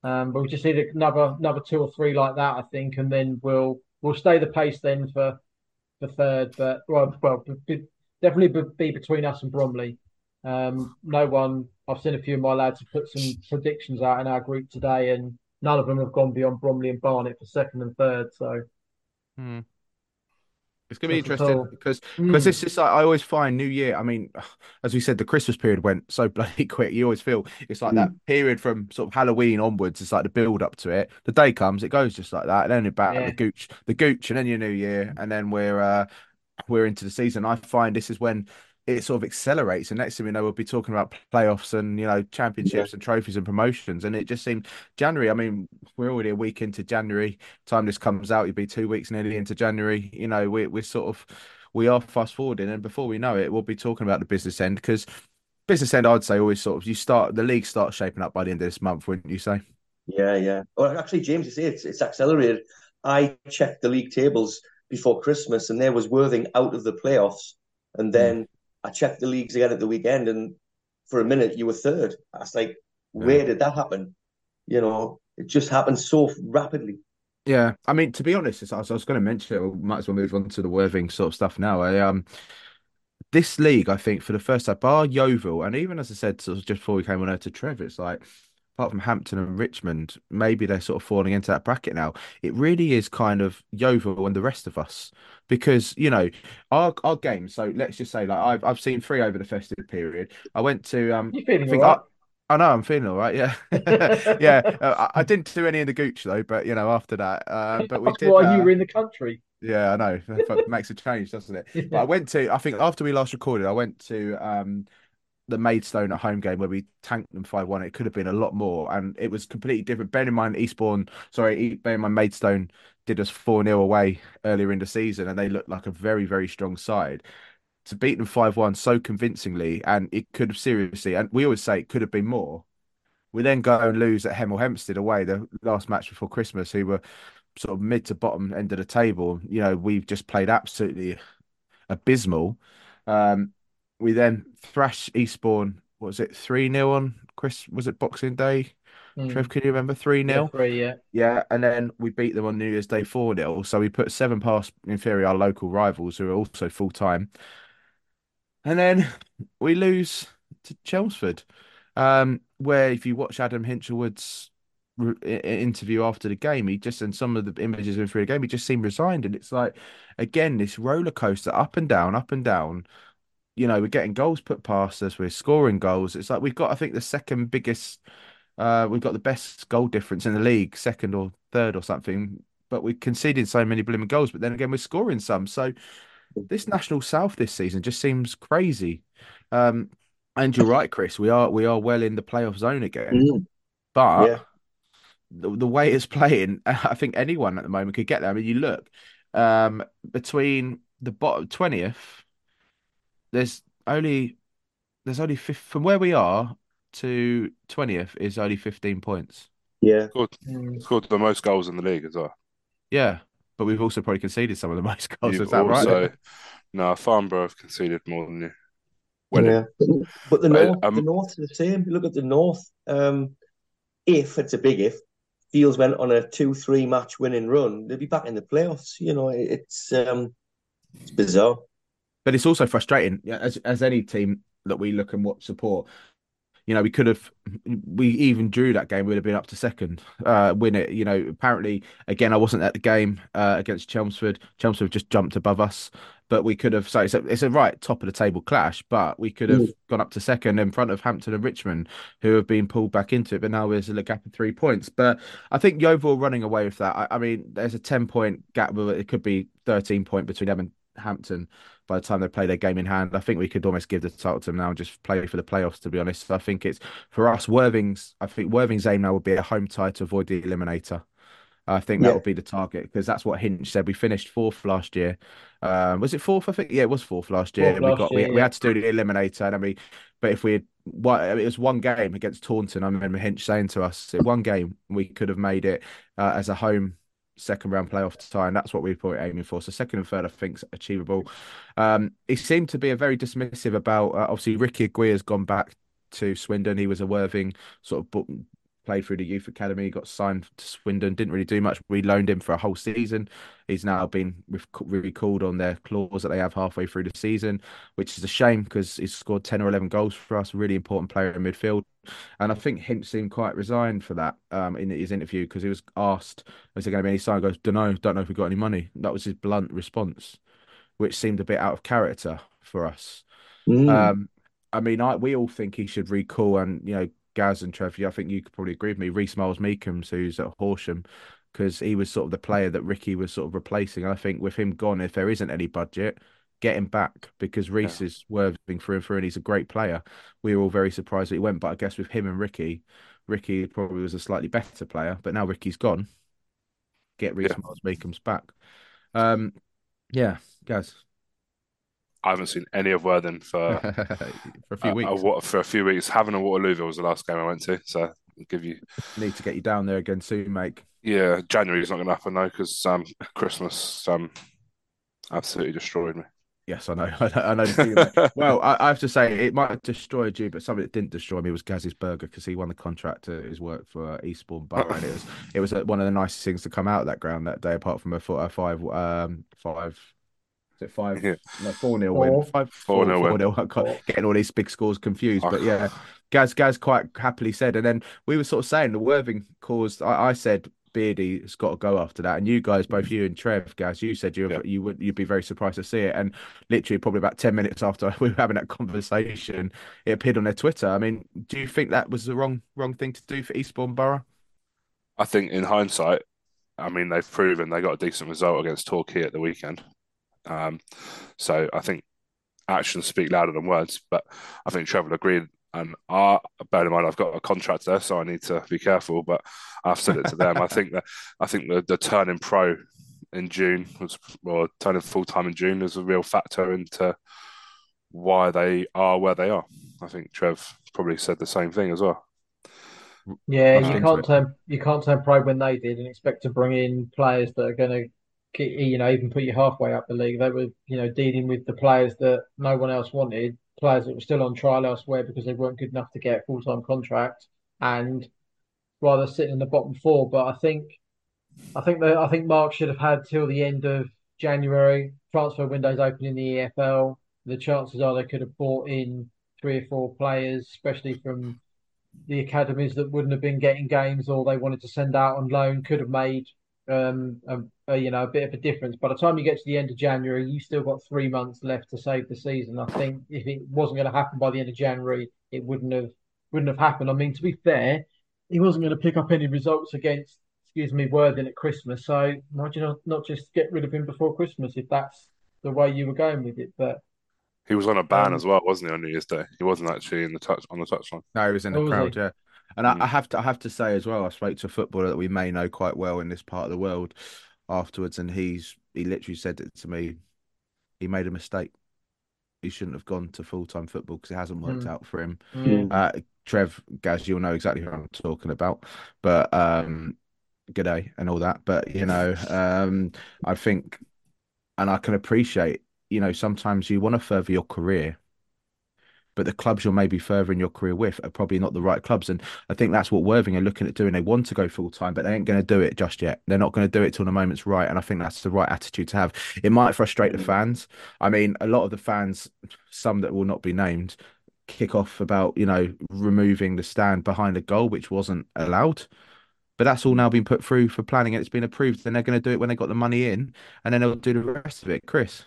Um, but we just need another another two or three like that, I think, and then we'll we'll stay the pace then for the third. But well, well, be, definitely be, be between us and Bromley. Um, no one. I've seen a few of my lads have put some predictions out in our group today, and none of them have gone beyond Bromley and Barnet for second and third. So It's gonna be Not interesting all. because Mm. because it's just like I always find New Year. I mean, as we said, the Christmas period went so bloody quick. You always feel it's like that period from sort of Halloween onwards. It's like the build up to it. The day comes, it goes just like that. And then about Yeah. the gooch, the gooch, and then your New Year, and then we're uh we're into the season. I find this is when it sort of accelerates. And next thing we know, we'll be talking about playoffs and you know championships and trophies and promotions. And it just seemed January. I mean, we're already a week into January. Time this comes out, you'll be two weeks nearly into January. You know, we're we're sort of we are fast forwarding, and before we know it, we'll be talking about the business end because business end, I'd say, always sort of you start the league starts shaping up by the end of this month, wouldn't you say? Yeah, yeah. Well, actually, James, you say it's it's accelerated. I checked the league tables before Christmas, and there was Worthing out of the playoffs, and hmm. then I checked the leagues again at the weekend, and for a minute you were third. I was like, where did that happen? You know, it just happened so rapidly. Yeah, I mean, to be honest, as I was, I was going to mention it, we might as well move on to the Worthing sort of stuff now. I, um, this league, I think, for the first time, bar Yeovil, and even as I said, sort of just before we came on air to Trev, it's like apart from Hampton and Richmond, maybe they're sort of falling into that bracket now. It really is kind of Yeovil and the rest of us because you know our our games. So let's just say, like I've I've seen three over the festive period. I went to um, you I feeling think all right? I, I know I'm feeling all right. Yeah, yeah. Uh, I, I didn't do any in the gooch though, but you know after that, uh, but we did. why uh, you were in the country. yeah, I know. Makes a change, doesn't it? But I went to, I think after we last recorded, I went to um the Maidstone at home game where we tanked them 5 1. It could have been a lot more, and it was completely different. Bear in mind, Eastbourne, sorry, bear in mind, Maidstone did us 4 0 away earlier in the season, and they looked like a very, very strong side. To beat them 5 1 so convincingly, and it could have seriously, and we always say it could have been more. We then go and lose at Hemel Hempstead away, the last match before Christmas, who were sort of mid to bottom end of the table. You know, we've just played absolutely abysmal. Um, we then thrash Eastbourne. What was it? 3 0 on Chris? Was it Boxing Day? Mm. Trev, can you remember? 3 Yeah, 0? three, yeah. Yeah. And then we beat them on New Year's Day 4 0. So we put seven past inferior our local rivals who are also full time. And then we lose to Chelmsford. Um, where if you watch Adam Hinshelwood's interview after the game, he just and some of the images in through the game, he just seemed resigned, and it's like again this roller coaster, up and down, up and down. You know, we're getting goals put past us, we're scoring goals. It's like we've got, I think, the second biggest. Uh, we've got the best goal difference in the league, second or third or something. But we're conceding so many blooming goals. But then again, we're scoring some. So this National South this season just seems crazy. Um, and you're right, Chris. We are we are well in the playoff zone again. Mm. But yeah. the, the way it's playing, I think anyone at the moment could get there. I mean, you look um, between the bottom twentieth. There's only there's only from where we are to twentieth is only fifteen points. Yeah, scored, mm. scored the most goals in the league as well. Yeah, but we've also probably conceded some of the most goals. You've is that also, right? No, Farnborough have conceded more than you. yeah, but the north, um, the north is the same. Look at the north. Um, if it's a big if, Fields went on a two-three match winning run, they'll be back in the playoffs. You know, it's um, it's bizarre. But it's also frustrating. As as any team that we look and watch support, you know, we could have, we even drew that game, we'd have been up to second, uh, win it. You know, apparently, again, I wasn't at the game uh, against Chelmsford. Chelmsford just jumped above us, but we could have, so it's a, it's a right top of the table clash, but we could have mm. gone up to second in front of Hampton and Richmond, who have been pulled back into it. But now there's a gap of three points. But I think Yeovil running away with that. I, I mean, there's a 10 point gap, it could be 13 point between them and Hampton by the time they play their game in hand. I think we could almost give the title to them now and just play for the playoffs. To be honest, I think it's for us. Worthing's. I think Worthing's aim now would be a home tie to avoid the eliminator. I think that yeah. would be the target because that's what Hinch said. We finished fourth last year. Um, was it fourth? I think yeah, it was fourth last year. Fourth we got year, we, yeah. we, had to do the eliminator, and I mean, but if we had what it was one game against Taunton, I remember Hinch saying to us, one game we could have made it uh, as a home second round playoff tie, and that's what we're aiming for. So second and third, I think, is achievable. Um, he seemed to be a very dismissive about. Uh, obviously, Ricky Aguiar has gone back to Swindon. He was a Worthing sort of played through the youth academy, got signed to Swindon, didn't really do much. We loaned him for a whole season. He's now been recalled on their clause that they have halfway through the season, which is a shame because he's scored 10 or 11 goals for us, really important player in midfield. And I think Hinch seemed quite resigned for that um, in his interview because he was asked, is there going to be any sign? He goes, don't know, don't know if we got any money. That was his blunt response, which seemed a bit out of character for us. Mm. Um, I mean, I, we all think he should recall and you know Gaz and Trev, I think you could probably agree with me. Reese Myles-Meekums, who's at Horsham, because he was sort of the player that Ricky was sort of replacing. And I think with him gone, if there isn't any budget, get him back because Reese yeah. is worthing through and through, and he's a great player. We were all very surprised that he went, but I guess with him and Ricky, Ricky probably was a slightly better player. But now Ricky's gone, get Reese yeah. Myles-Meekums back. Um, yeah, Gaz. I haven't seen any of Worthing for for a few weeks. A, for a few weeks, having a Waterlooville was the last game I went to, so I'll give you need to get you down there again soon, mate. Yeah, January is not going to happen though because um, Christmas um, absolutely destroyed me. Yes, I know. I know. well, I, I, have to say it might have destroyed you, but something that didn't destroy me was Gaz's Burger because he won the contract to his work for uh, Eastbourne Borough, and it was it was uh, one of the nicest things to come out of that ground that day, apart from a, a five um, five it five? Yeah. No, four nil win. Five four, four nil. Four nil. Getting all these big scores confused, but yeah, Gaz Gaz quite happily said, and then we were sort of saying the Worthing caused. I, I said Beardy has got to go after that. And you guys, both you and Trev, guys, you said you yeah. you would you'd be very surprised to see it. And literally, probably about ten minutes after we were having that conversation, it appeared on their Twitter. I mean, do you think that was the wrong wrong thing to do for Eastbourne Borough? I think in hindsight, I mean they've proven they got a decent result against Torquay at the weekend. Um, so I think actions speak louder than words. But I think Trevor agreed. And I, bear in mind, I've got a contract there, so I need to be careful. But I've said it to them. I think that I think the, the turning pro in June was, or turning full time in June is a real factor into why they are where they are. I think Trev probably said the same thing as well. Yeah, you can't turn you can't turn pro when they did and expect to bring in players that are going to you know, even put you halfway up the league. They were, you know, dealing with the players that no one else wanted, players that were still on trial elsewhere because they weren't good enough to get a full time contract, and rather sitting in the bottom four. But I think, I think that I think Mark should have had till the end of January. Transfer windows open in the EFL. The chances are they could have brought in three or four players, especially from the academies that wouldn't have been getting games or they wanted to send out on loan could have made um, a, a, you know a bit of a difference. By the time you get to the end of January, you still got three months left to save the season. I think if it wasn't going to happen by the end of January, it wouldn't have wouldn't have happened. I mean, to be fair, he wasn't going to pick up any results against excuse me Worthing at Christmas. So why do you not, not just get rid of him before Christmas if that's the way you were going with it? But he was on a ban Um, as well, wasn't he, on New Year's Day? He wasn't actually in the touch on the touchline. No, he was in the Oh, was crowd, he? yeah. And I, Mm. I have to I have to say as well, I spoke to a footballer that we may know quite well in this part of the world afterwards, and he's he literally said it to me. He made a mistake. He shouldn't have gone to full time football because it hasn't worked Mm. out for him. yeah. Uh, Trev, Gaz, you'll know exactly who I'm talking about. But um, g'day and all that. But you know, um, I think, and I can appreciate, you know, sometimes you want to further your career, but the clubs you're maybe furthering your career with are probably not the right clubs. And I think that's what Worthing are looking at doing. They want to go full time, but they ain't going to do it just yet. They're not going to do it till the moment's right. And I think that's the right attitude to have. It might frustrate the fans. I mean, a lot of the fans, some that will not be named, kick off about, you know, removing the stand behind the goal, which wasn't allowed. But that's all now been put through for planning and it's been approved. Then they're going to do it when they got the money in and then they'll do the rest of it. Chris.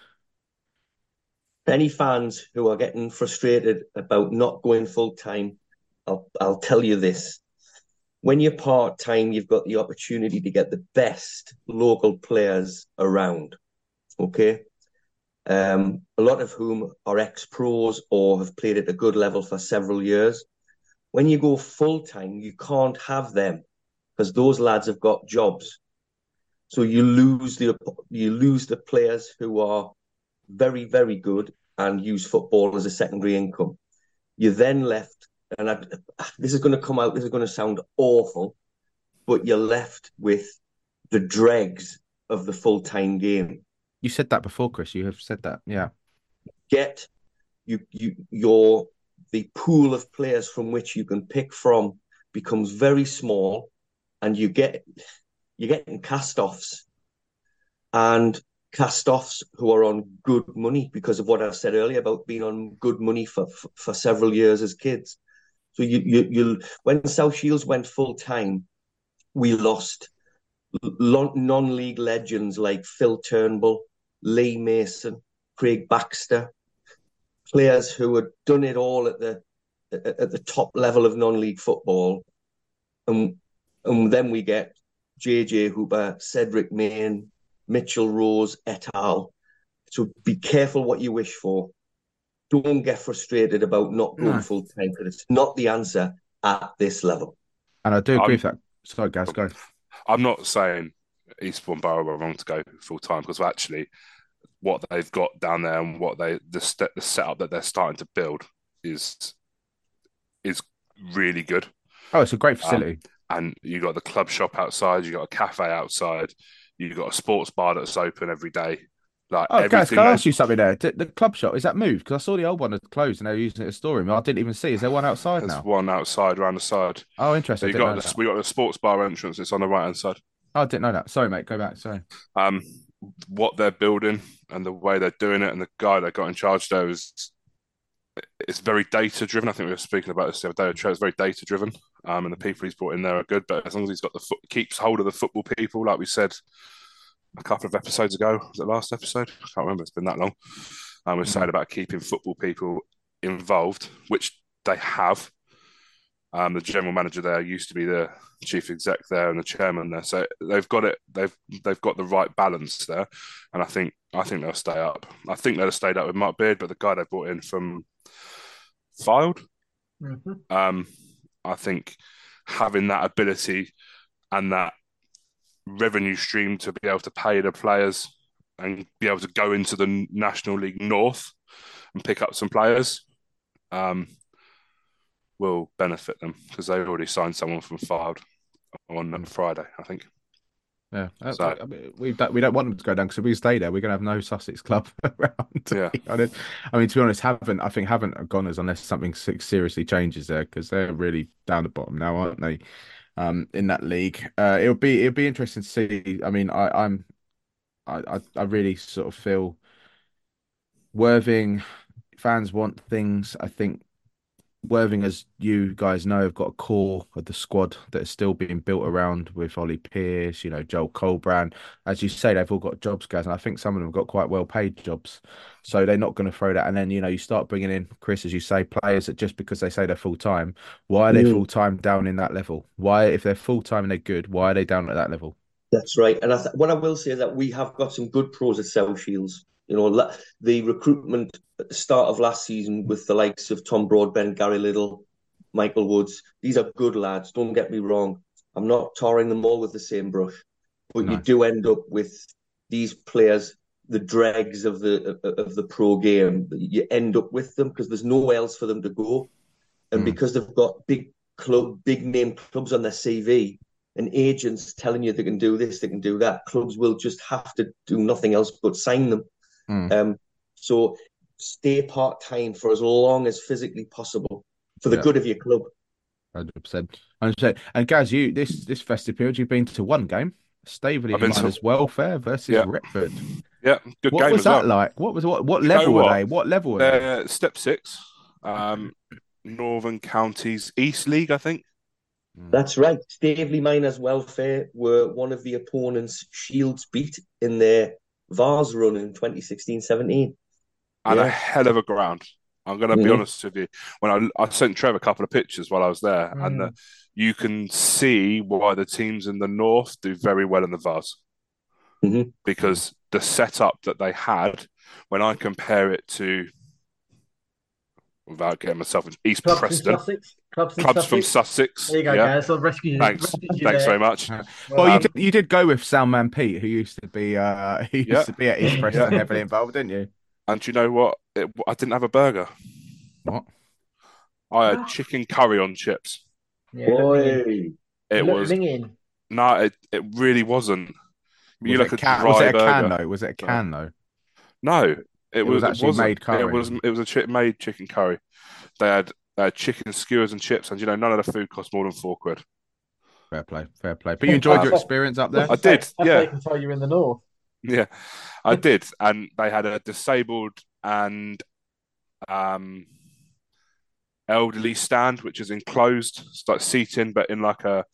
Any fans who are getting frustrated about not going full time, I'll I'll tell you this. When you're part time, you've got the opportunity to get the best local players around. Okay. Um, a lot of whom are ex pros or have played at a good level for several years. When you go full time, you can't have them because those lads have got jobs. So you lose the you lose the players who are very, very good and use football as a secondary income. You're then left, and I, this is going to come out, this is going to sound awful, but you're left with the dregs of the full time game. You said that before, Chris. You have said that. Yeah. Get you, you, your, the pool of players from which you can pick from becomes very small, and you get, you're getting cast offs. And cast offs who are on good money because of what I said earlier about being on good money for for, for several years as kids. So you you you when South Shields went full time, we lost non-league legends like Phil Turnbull, Lee Mason, Craig Baxter, players who had done it all at the at the top level of non-league football, and and then we get JJ Hooper, Cedric Main, Mitchell Rose et al. So be careful what you wish for. Don't get frustrated about not going No. full time because it's not the answer at this level. And I do agree I'm- with that. Sorry, Gaz, go. I'm not saying Eastbourne Borough are wrong to go full time because actually, what they've got down there and what they the st- the setup that they're starting to build is is really good. Oh, it's a great Um, facility. and you got the club shop outside, you got a cafe outside, you got a sports bar that's open every day. Like Oh, everything. can I ask you something there? The club shop is that moved? Because I saw the old one had closed and they were using it as storeroom. I didn't even see. Is there one outside there's now? one outside around the side. Oh, interesting. I you got the, we got the sports bar entrance. It's on the right hand side. Oh, I didn't know that. Sorry, mate. Go back. Sorry. Um, what they're building and the way they're doing it, and the guy that got in charge there is it's very data driven. I think we were speaking about this the other day. It's very data driven, um, and the people he's brought in there are good. But as long as he's got the foot, keeps hold of the football people, like we said a couple of episodes ago, was it last episode? I can't remember. It's been that long. Um, we're saying about keeping football people involved, which they have. Um, the general manager there used to be the chief exec there and the chairman there, so they've got it. They've they've got the right balance there, and I think I think they'll stay up. I think they'll have stayed up with Mark Beard, but the guy they brought in from Fylde, Mhm. um, I think having that ability and that revenue stream to be able to pay the players and be able to go into the National League North and pick up some players um, will benefit them because they already signed someone from Fylde on Friday, I think. Yeah, that's, So- I mean, we don't, we don't want them to go down because if we stay there, we're going to have no Sussex club around. Yeah. I mean, to be honest, haven't I think haven't gone as unless something seriously changes there because they're really down the bottom now, aren't they? Um, in that league, uh, it'll be it'll be interesting to see. I mean, I, I'm I, I I really sort of feel Worthing fans want things. I think Worthing, as you guys know, have got a core of the squad that is still being built around with Ollie Pearce, you know, Joel Colbran. As you say, they've all got jobs, guys, and I think some of them have got quite well paid jobs. So they're not going to throw that. And then, you know, you start bringing in, Chris, as you say, players that just because they say they're full time, why are they Mm. full time down in that level? Why, if they're full time and they're good, why are they down at that level? That's right. And I th what I will say is that we have got some good pros at South Shields. You know, the recruitment at the start of last season with the likes of Tom Broadbent, Gary Little, Michael Woods, these are good lads. Don't get me wrong. I'm not tarring them all with the same brush, but you do end up with these players, the dregs of the of the pro game. You end up with them because there's nowhere else for them to go, and Mm. because they've got big club, big name clubs on their CV and agents telling you they can do this, they can do that, clubs will just have to do nothing else but sign them. Mm. Um, so stay part time for as long as physically possible for the Yeah. good of your club. Hundred percent, hundred percent. And guys, you this this festive period, you've been to one game, Staveley I've to- Miners Welfare versus Yeah. Retford. Yeah, good What game What was as that well. like? What was what what You know level were they? What level were they? They're step six, um, Northern Counties East League, I think. That's right. Staveley Miners Welfare were one of the opponents Shields beat in their Vase run in 2016-17. and a hell of a ground. I'm going to be Mhm. honest with you. When I I sent Trev a couple of pictures while I was there, and the, you can see why the teams in the north do very well in the Vase Mhm. because the setup that they had. When I compare it to, without getting myself in East Preston, in Sussex. Clubs, clubs Sussex. from Sussex. There you go, yeah, guys. I've rescued you. thanks, rescued you thanks there. very much. Well, you Um, did you did go with Soundman Pete, who used to be uh who used Yeah. to be at East Preston Yeah. heavily involved, didn't you? And do you know what? It, I didn't have a burger. What? I had chicken curry on chips. Yeah, look. Boy. It was minging. no, it, it really wasn't. You Was look it, a a can, dry was it a can though? Was it a can though? No, it, It was, was actually wasn't. made curry. It was it was a chi- made chicken curry. They had they had chicken skewers and chips, and you know none of the food cost more than four quid. Fair play, fair play. But you enjoyed your experience up there? I did, yeah. how you can tell you're in the north. Yeah, I did, and they had a disabled and um elderly stand, which is enclosed. It's like seating, but in like a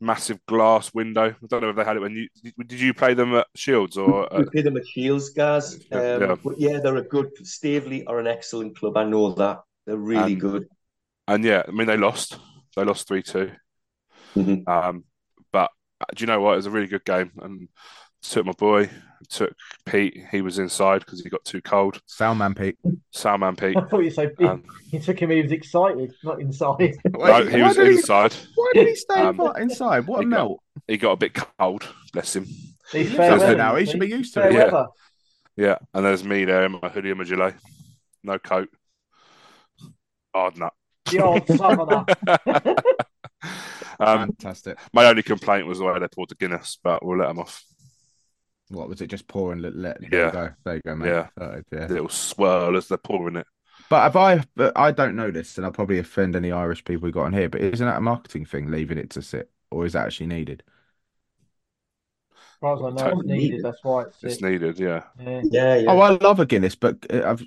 massive glass window. I don't know if they had it when you did. You play them at Shields or We at, play them at Shields, guys. Um, Yeah. But yeah, they're a good. Staveley are an excellent club. I know that. They're really And- good. And yeah, I mean they lost. They lost three two. Mhm. Um, but uh, do you know what? It was a really good game, and took my boy, took Pete. He was inside because he got too cold. Soundman Pete. Salman Pete. I thought you said he, Um, he took him. He was excited, not inside. no, he was did inside. why did he stay Um, inside? What a he got- melt! He got a bit cold. Bless him. He's He fair weather, now. He should be used to Fair it. Yeah. Yeah, and there's me there in my hoodie and my gilet, no coat. Hard nut. The old southerner. um, Fantastic. my only complaint was the way they poured the Guinness, but we'll let them off. What was it? Just pouring? and let, let Yeah. you go. There you go, mate. Yeah. Uh, yeah. Little swirl as they're pouring it. But have I? But I don't know this, and I'll probably offend any Irish people we got on here. But isn't that a marketing thing, leaving it to sit, or is that actually needed? As far as I know, it's needed. That's why it's. It's needed, yeah. yeah. Yeah, yeah. Oh, I love a Guinness, but uh, I've,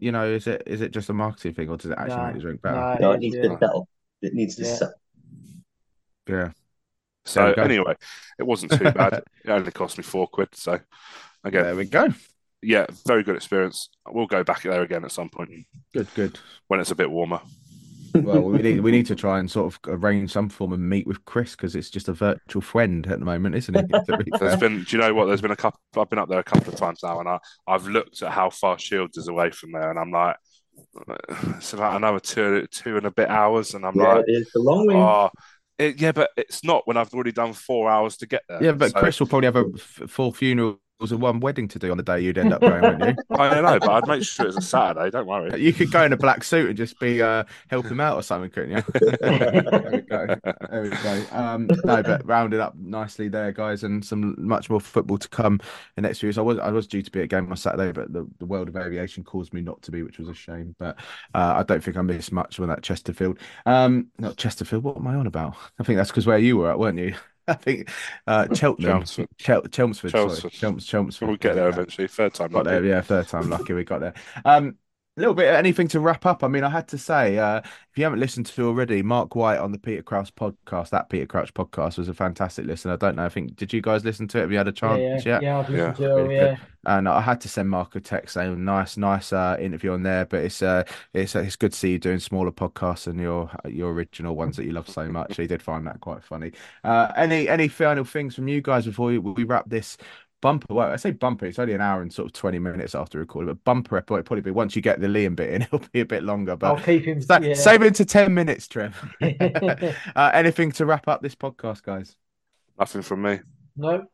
you know, is it is it just a marketing thing, or does it actually No, make the drink better? no, no, it it needs is, to yeah. settle. It needs to Yeah. settle. Yeah. So anyway, it wasn't too bad. it only cost me four quid. So again, There we go. yeah, very good experience. We'll go back there again at some point Good, good. when it's a bit warmer. Well, we need we need to try and sort of arrange some form of meet with Chris because it's just a virtual friend at the moment, isn't it? To be There's fair. been, do you know what? There's been a couple. I've been up there a couple of times now, and I, I've looked at how far Shields is away from there, and I'm like, it's about another two, two and a bit hours, and I'm Yeah, like, it is the long way. oh, it, yeah, but it's not when I've already done four hours to get there. Yeah, but So- Chris will probably have a f- full funerals a one wedding to do on the day you'd end up going, wouldn't you? I don't know, but I'd make sure it's a Saturday. Don't worry. You could go in a black suit and just be uh, help him out or something, couldn't you? there we go. There we go. Um, no, but rounded up nicely there, guys, and some much more football to come in the next few years. I was I was due to be at a game on Saturday, but the, the world of aviation caused me not to be, which was a shame. But uh, I don't think I missed much with that Chesterfield. Um, not Chesterfield. What am I on about? I think that's because where you were at, weren't you? I think uh, Cheltenham, Chelmsford. Chel- Chelmsford, sorry, Chelms- Chelmsford. We'll get there eventually. Third time Got lucky. there, yeah, third time lucky we got there. Um, A little bit anything to wrap up. I mean, I had to say, uh, if you haven't listened to already, Mark White on the Peter Crouch podcast, that Peter Crouch podcast was a fantastic listen. I don't know. I think did you guys listen to it? Have you had a chance yeah, yeah, yet? yeah, I've listened Yeah. to it. Really Yeah, good. And I had to send Mark a text saying, "Nice, nice uh, interview on there." But it's uh, it's it's good to see you doing smaller podcasts and your your original ones that you love so much. He did find that quite funny. Uh, any any final things from you guys before we, we wrap this bumper? Well, I say bumper. It's only an hour and sort of twenty minutes after recording, but bumper it'll probably be once you get the Liam bit in, it'll be a bit longer. But I'll keep him. sa- yeah. save it to ten minutes, Trev. uh, anything to wrap up this podcast, guys? Nothing from me. No,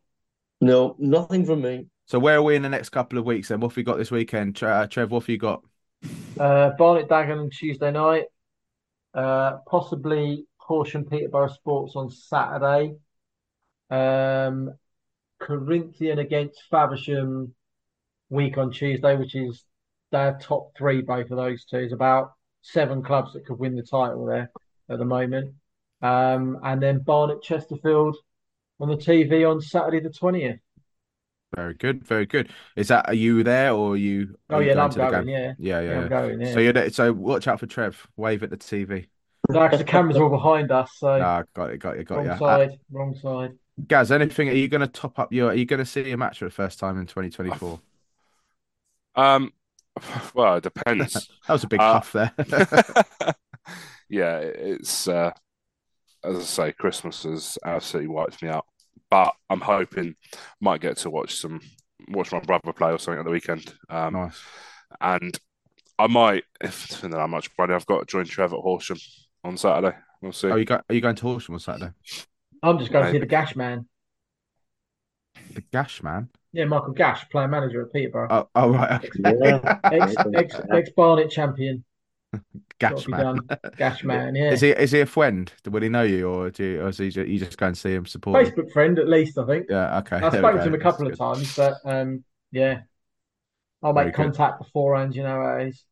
No, nothing from me. So where are we in the next couple of weeks? Then what have we got this weekend? Tre- uh, Trev, what have you got? uh, Barnet Dagenham on Tuesday night. Uh, possibly Horsham Peterborough Sports on Saturday. Um, Corinthian against Faversham week on Tuesday, which is their top three, both of those two. There's about seven clubs that could win the title there at the moment. Um, and then Barnet Chesterfield on the TV on Saturday the 20th. Very good, very good. Is that are you there or are you? Oh, are you yeah, going I'm going, yeah. yeah, yeah. Yeah, I'm yeah. going, yeah. So you're there, so watch out for Trev. Wave at the TV. No, the cameras are all behind us, so Ah, got it, got it, got wrong you. Uh, side, wrong side. Gaz, anything? Are you going to top up your? Are you going to see a match for the first time in 2024? Um, well, it depends. That was a big Uh, huff there. yeah, it's uh, as I say, Christmas has absolutely wiped me out. But I'm hoping might get to watch some watch my brother play or something at the weekend. Um, nice. and I might, if depending on how much money I've got, to join Trevor at Horsham on Saturday. We'll see. Are you going? Are you going to Horsham on Saturday? I'm just going to see the Gash man. The Gash man. Yeah, Michael Gash, player manager at Peterborough. Oh, oh right. Okay. ex ex ex Barnet champion. Gash man. Gash man, yeah. Is he? Is he a friend? Will he know you, or do you, or is he? Just, you just go and see him support? him? Facebook friend at least, I think. Yeah. Okay. I've there spoken to him a couple That's of times, but um, yeah, I'll Very make good. contact beforehand. You know how it is.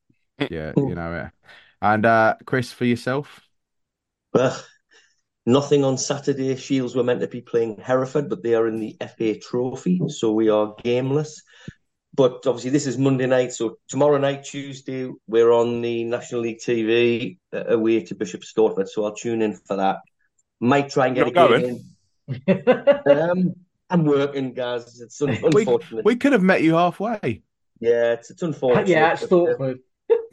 Yeah. You know it. And uh, Chris, for yourself. Well, nothing on Saturday. Shields were meant to be playing Hereford, but they are in the FA Trophy, so we are gameless. But obviously, this is Monday night, so tomorrow night, Tuesday, we're on the National League TV uh, away to Bishop Stortford, so I'll tune in for that. Might try and get You're a game in. Um, I'm working, guys. It's un- We, unfortunate. we could have met you halfway. Yeah, it's, it's unfortunate. yeah, at but, uh, Stortford.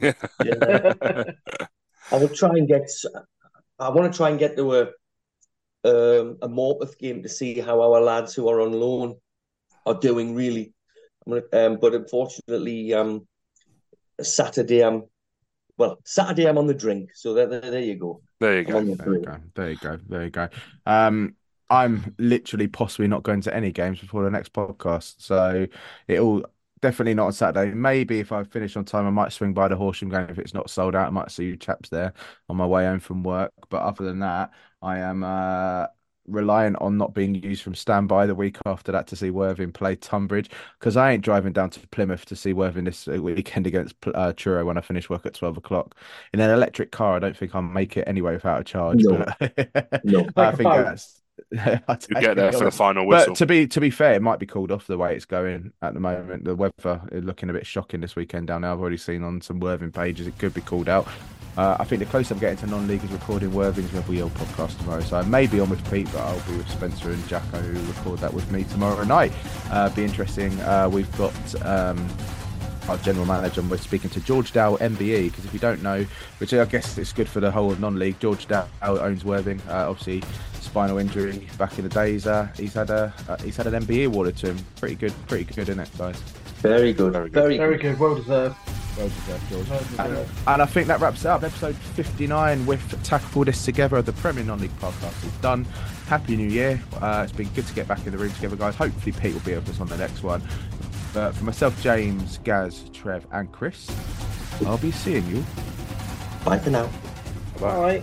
yeah. I will try and get. I want to try and get to a um, a Morpeth game to see how our lads who are on loan are doing. Really, I'm gonna, um, but unfortunately, um, Saturday I'm well. Saturday I'm on the drink, so there, there, there you go. There you go. the There you go. There you go. There you go. Um, I'm literally possibly not going to any games before the next podcast, so it'll definitely not on Saturday. Maybe if I finish on time, I might swing by the Horsham game if it's not sold out. I might see you chaps there on my way home from work. But other than that, I am uh, reliant on not being used from standby the week after that to see Worthing play Tunbridge because I ain't driving down to Plymouth to see Worthing this weekend against uh, Truro when I finish work at twelve o'clock in an electric car. I don't think I'll make it anyway without a charge. No. But No. I think boat. that's. You get there for the final whistle. But to be to be fair, it might be called off the way it's going at the moment. The weather is looking a bit shocking this weekend down there. I've already seen on some Worthing pages it could be called out. Uh, I think the closer I'm getting to non-league is recording Worthing's Rebel Yell podcast tomorrow. So I may be on with Pete, but I'll be with Spencer and Jacko who record that with me tomorrow night. Uh, be interesting. Uh, we've got um, our general manager, and we're speaking to George Dow MBE because if you don't know, which I guess it's good for the whole of non-league. George Dow owns Worthing. Uh, obviously, spinal injury back in the days. Uh, he's had a uh, he's had an MBE awarded to him. Pretty good, pretty good, isn't it, guys? Very good. Very Very good. good. Very good, well deserved. Well deserved, George. Well And, deserved. and I think that wraps it up. Episode 59 with Tackle This Together, the Premier Non-League podcast is done. Happy New Year. Uh, it's been good to get back in the room together, guys. Hopefully Pete will be with us on the next one. But for myself, James, Gaz, Trev and Chris, I'll be seeing you Bye for now. All right.